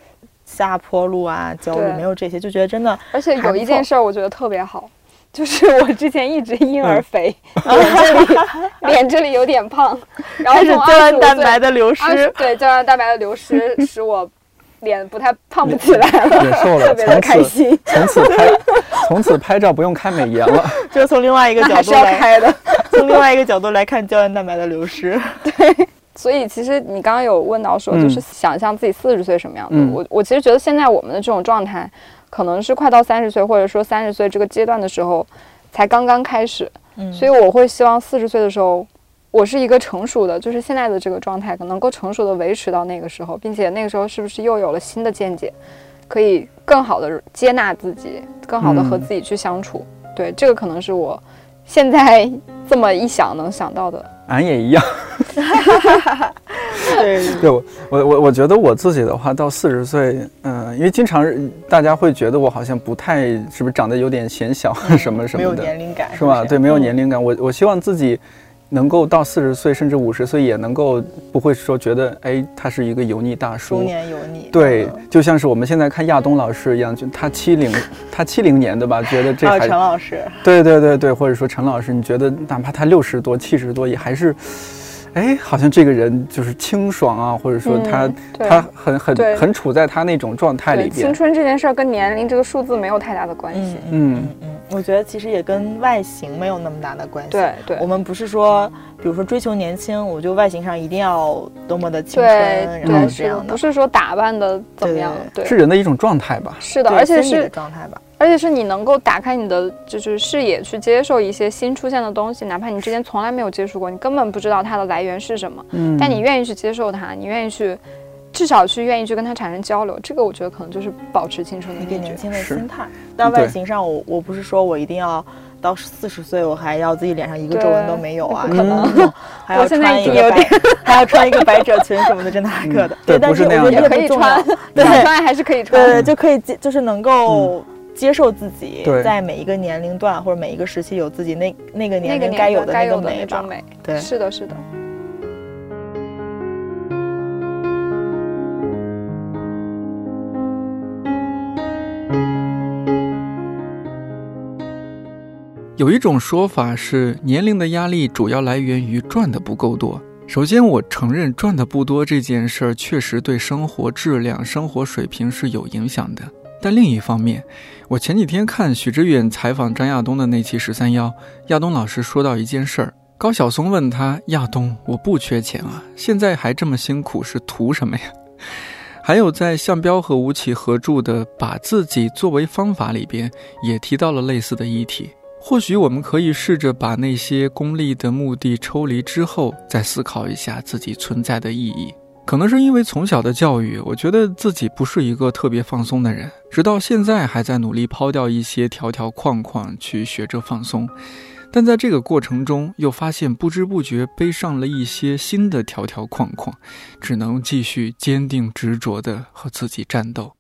Speaker 2: 下坡路啊、焦虑，没有这些，就觉得真的。
Speaker 3: 而且有一件事儿，我觉得特别好，就是我之前一直婴儿肥，脸这里脸这里有点胖，然后
Speaker 2: 胶原 蛋白的流失，
Speaker 3: 对胶原蛋白的流失使我脸不太胖不起来了，
Speaker 1: 也瘦了，特别
Speaker 3: 的开心。
Speaker 1: 从此拍，从此拍照不用开美颜了，
Speaker 2: 就是从另外一个角度
Speaker 3: 来开的。
Speaker 2: 从另外一个角度来看，胶原蛋白的流失。
Speaker 3: 对，所以其实你刚刚有问到说，就是想象自己四十岁什么样子。我我其实觉得现在我们的这种状态，可能是快到三十岁，或者说三十岁这个阶段的时候，才刚刚开始。嗯，所以我会希望四十岁的时候，我是一个成熟的，就是现在的这个状态，可能够成熟的维持到那个时候，并且那个时候是不是又有了新的见解，可以更好的接纳自己，更好的和自己去相处。对，这个可能是我。现在 这么一想，能想到的，
Speaker 1: 俺也一样。
Speaker 2: 对，
Speaker 1: 对我我我我觉得我自己的话，到四十岁，嗯，因为经常大家会觉得我好像不太，是不是长得有点显小什么什么的，没有
Speaker 2: 年龄感，
Speaker 1: 是吧？对，没有年龄感。我我希望自己。能够到四十岁甚至五十岁也能够不会说觉得哎他是一个油腻大叔，
Speaker 2: 中年油腻。
Speaker 1: 对，就像是我们现在看亚东老师一样，就他七零，他七零年的吧，觉得这还
Speaker 2: 陈老师。
Speaker 1: 对对对对，或者说陈老师，你觉得哪怕他六十多、七十多，也还是。哎，好像这个人就是清爽啊，或者说他他很很很处在他那种状态里边。
Speaker 3: 青春这件事儿跟年龄这个数字没有太大的关系。
Speaker 2: 嗯嗯，我觉得其实也跟外形没有那么大的关系。
Speaker 3: 对对，
Speaker 2: 我们不是说，比如说追求年轻，我就外形上一定要多么的青春，然后这样的，
Speaker 3: 不是说打扮的怎么样，对，
Speaker 1: 是人的一种状态吧？
Speaker 3: 是的，而且是
Speaker 2: 状态吧。
Speaker 3: 而且是你能够打开你的就是视野，去接受一些新出现的东西，哪怕你之前从来没有接触过，你根本不知道它的来源是什么。嗯，但你愿意去接受它，你愿意去，至少去愿意去跟它产生交流，这个我觉得可能就是保持青春的
Speaker 2: 一个年轻的心态。但外形上，我我不是说我一定要到四十岁，我还要自己脸上一个皱纹都没有啊，可能还要穿一个白，还要穿一个百褶裙什么的，真的还可的。
Speaker 1: 对，
Speaker 2: 但是我觉得
Speaker 3: 也可以穿，对，穿还是可以穿，
Speaker 2: 对，就可以就是能够。接受自己，在每一个年龄段或者每一个时期有自己那那个年龄该有的那个美吧。
Speaker 3: 对，是的，是的。
Speaker 1: 有一种说法是，年龄的压力主要来源于赚的不够多。首先，我承认赚的不多这件事儿确实对生活质量、生活水平是有影响的。但另一方面，我前几天看许知远采访张亚东的那期十三幺，亚东老师说到一件事儿，高晓松问他：“亚东，我不缺钱啊，现在还这么辛苦，是图什么呀？” 还有在向彪和吴起合著的《把自己作为方法》里边，也提到了类似的议题。或许我们可以试着把那些功利的目的抽离之后，再思考一下自己存在的意义。可能是因为从小的教育，我觉得自己不是一个特别放松的人，直到现在还在努力抛掉一些条条框框去学着放松。但在这个过程中，又发现不知不觉背上了一些新的条条框框，只能继续坚定执着地和自己战斗。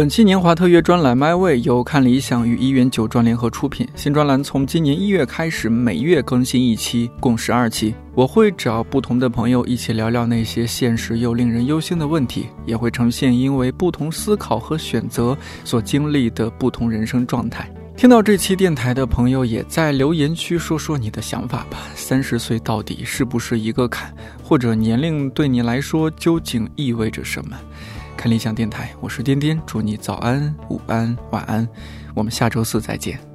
Speaker 1: 本期年华特约专栏《My Way》由看理想与一元酒庄联合出品。新专栏从今年一月开始，每月更新一期，共十二期。我会找不同的朋友一起聊聊那些现实又令人忧心的问题，也会呈现因为不同思考和选择所经历的不同人生状态。听到这期电台的朋友，也在留言区说说你的想法吧。三十岁到底是不是一个坎？或者年龄对你来说究竟意味着什么？看理想电台，我是颠颠，祝你早安、午安、晚安，我们下周四再见。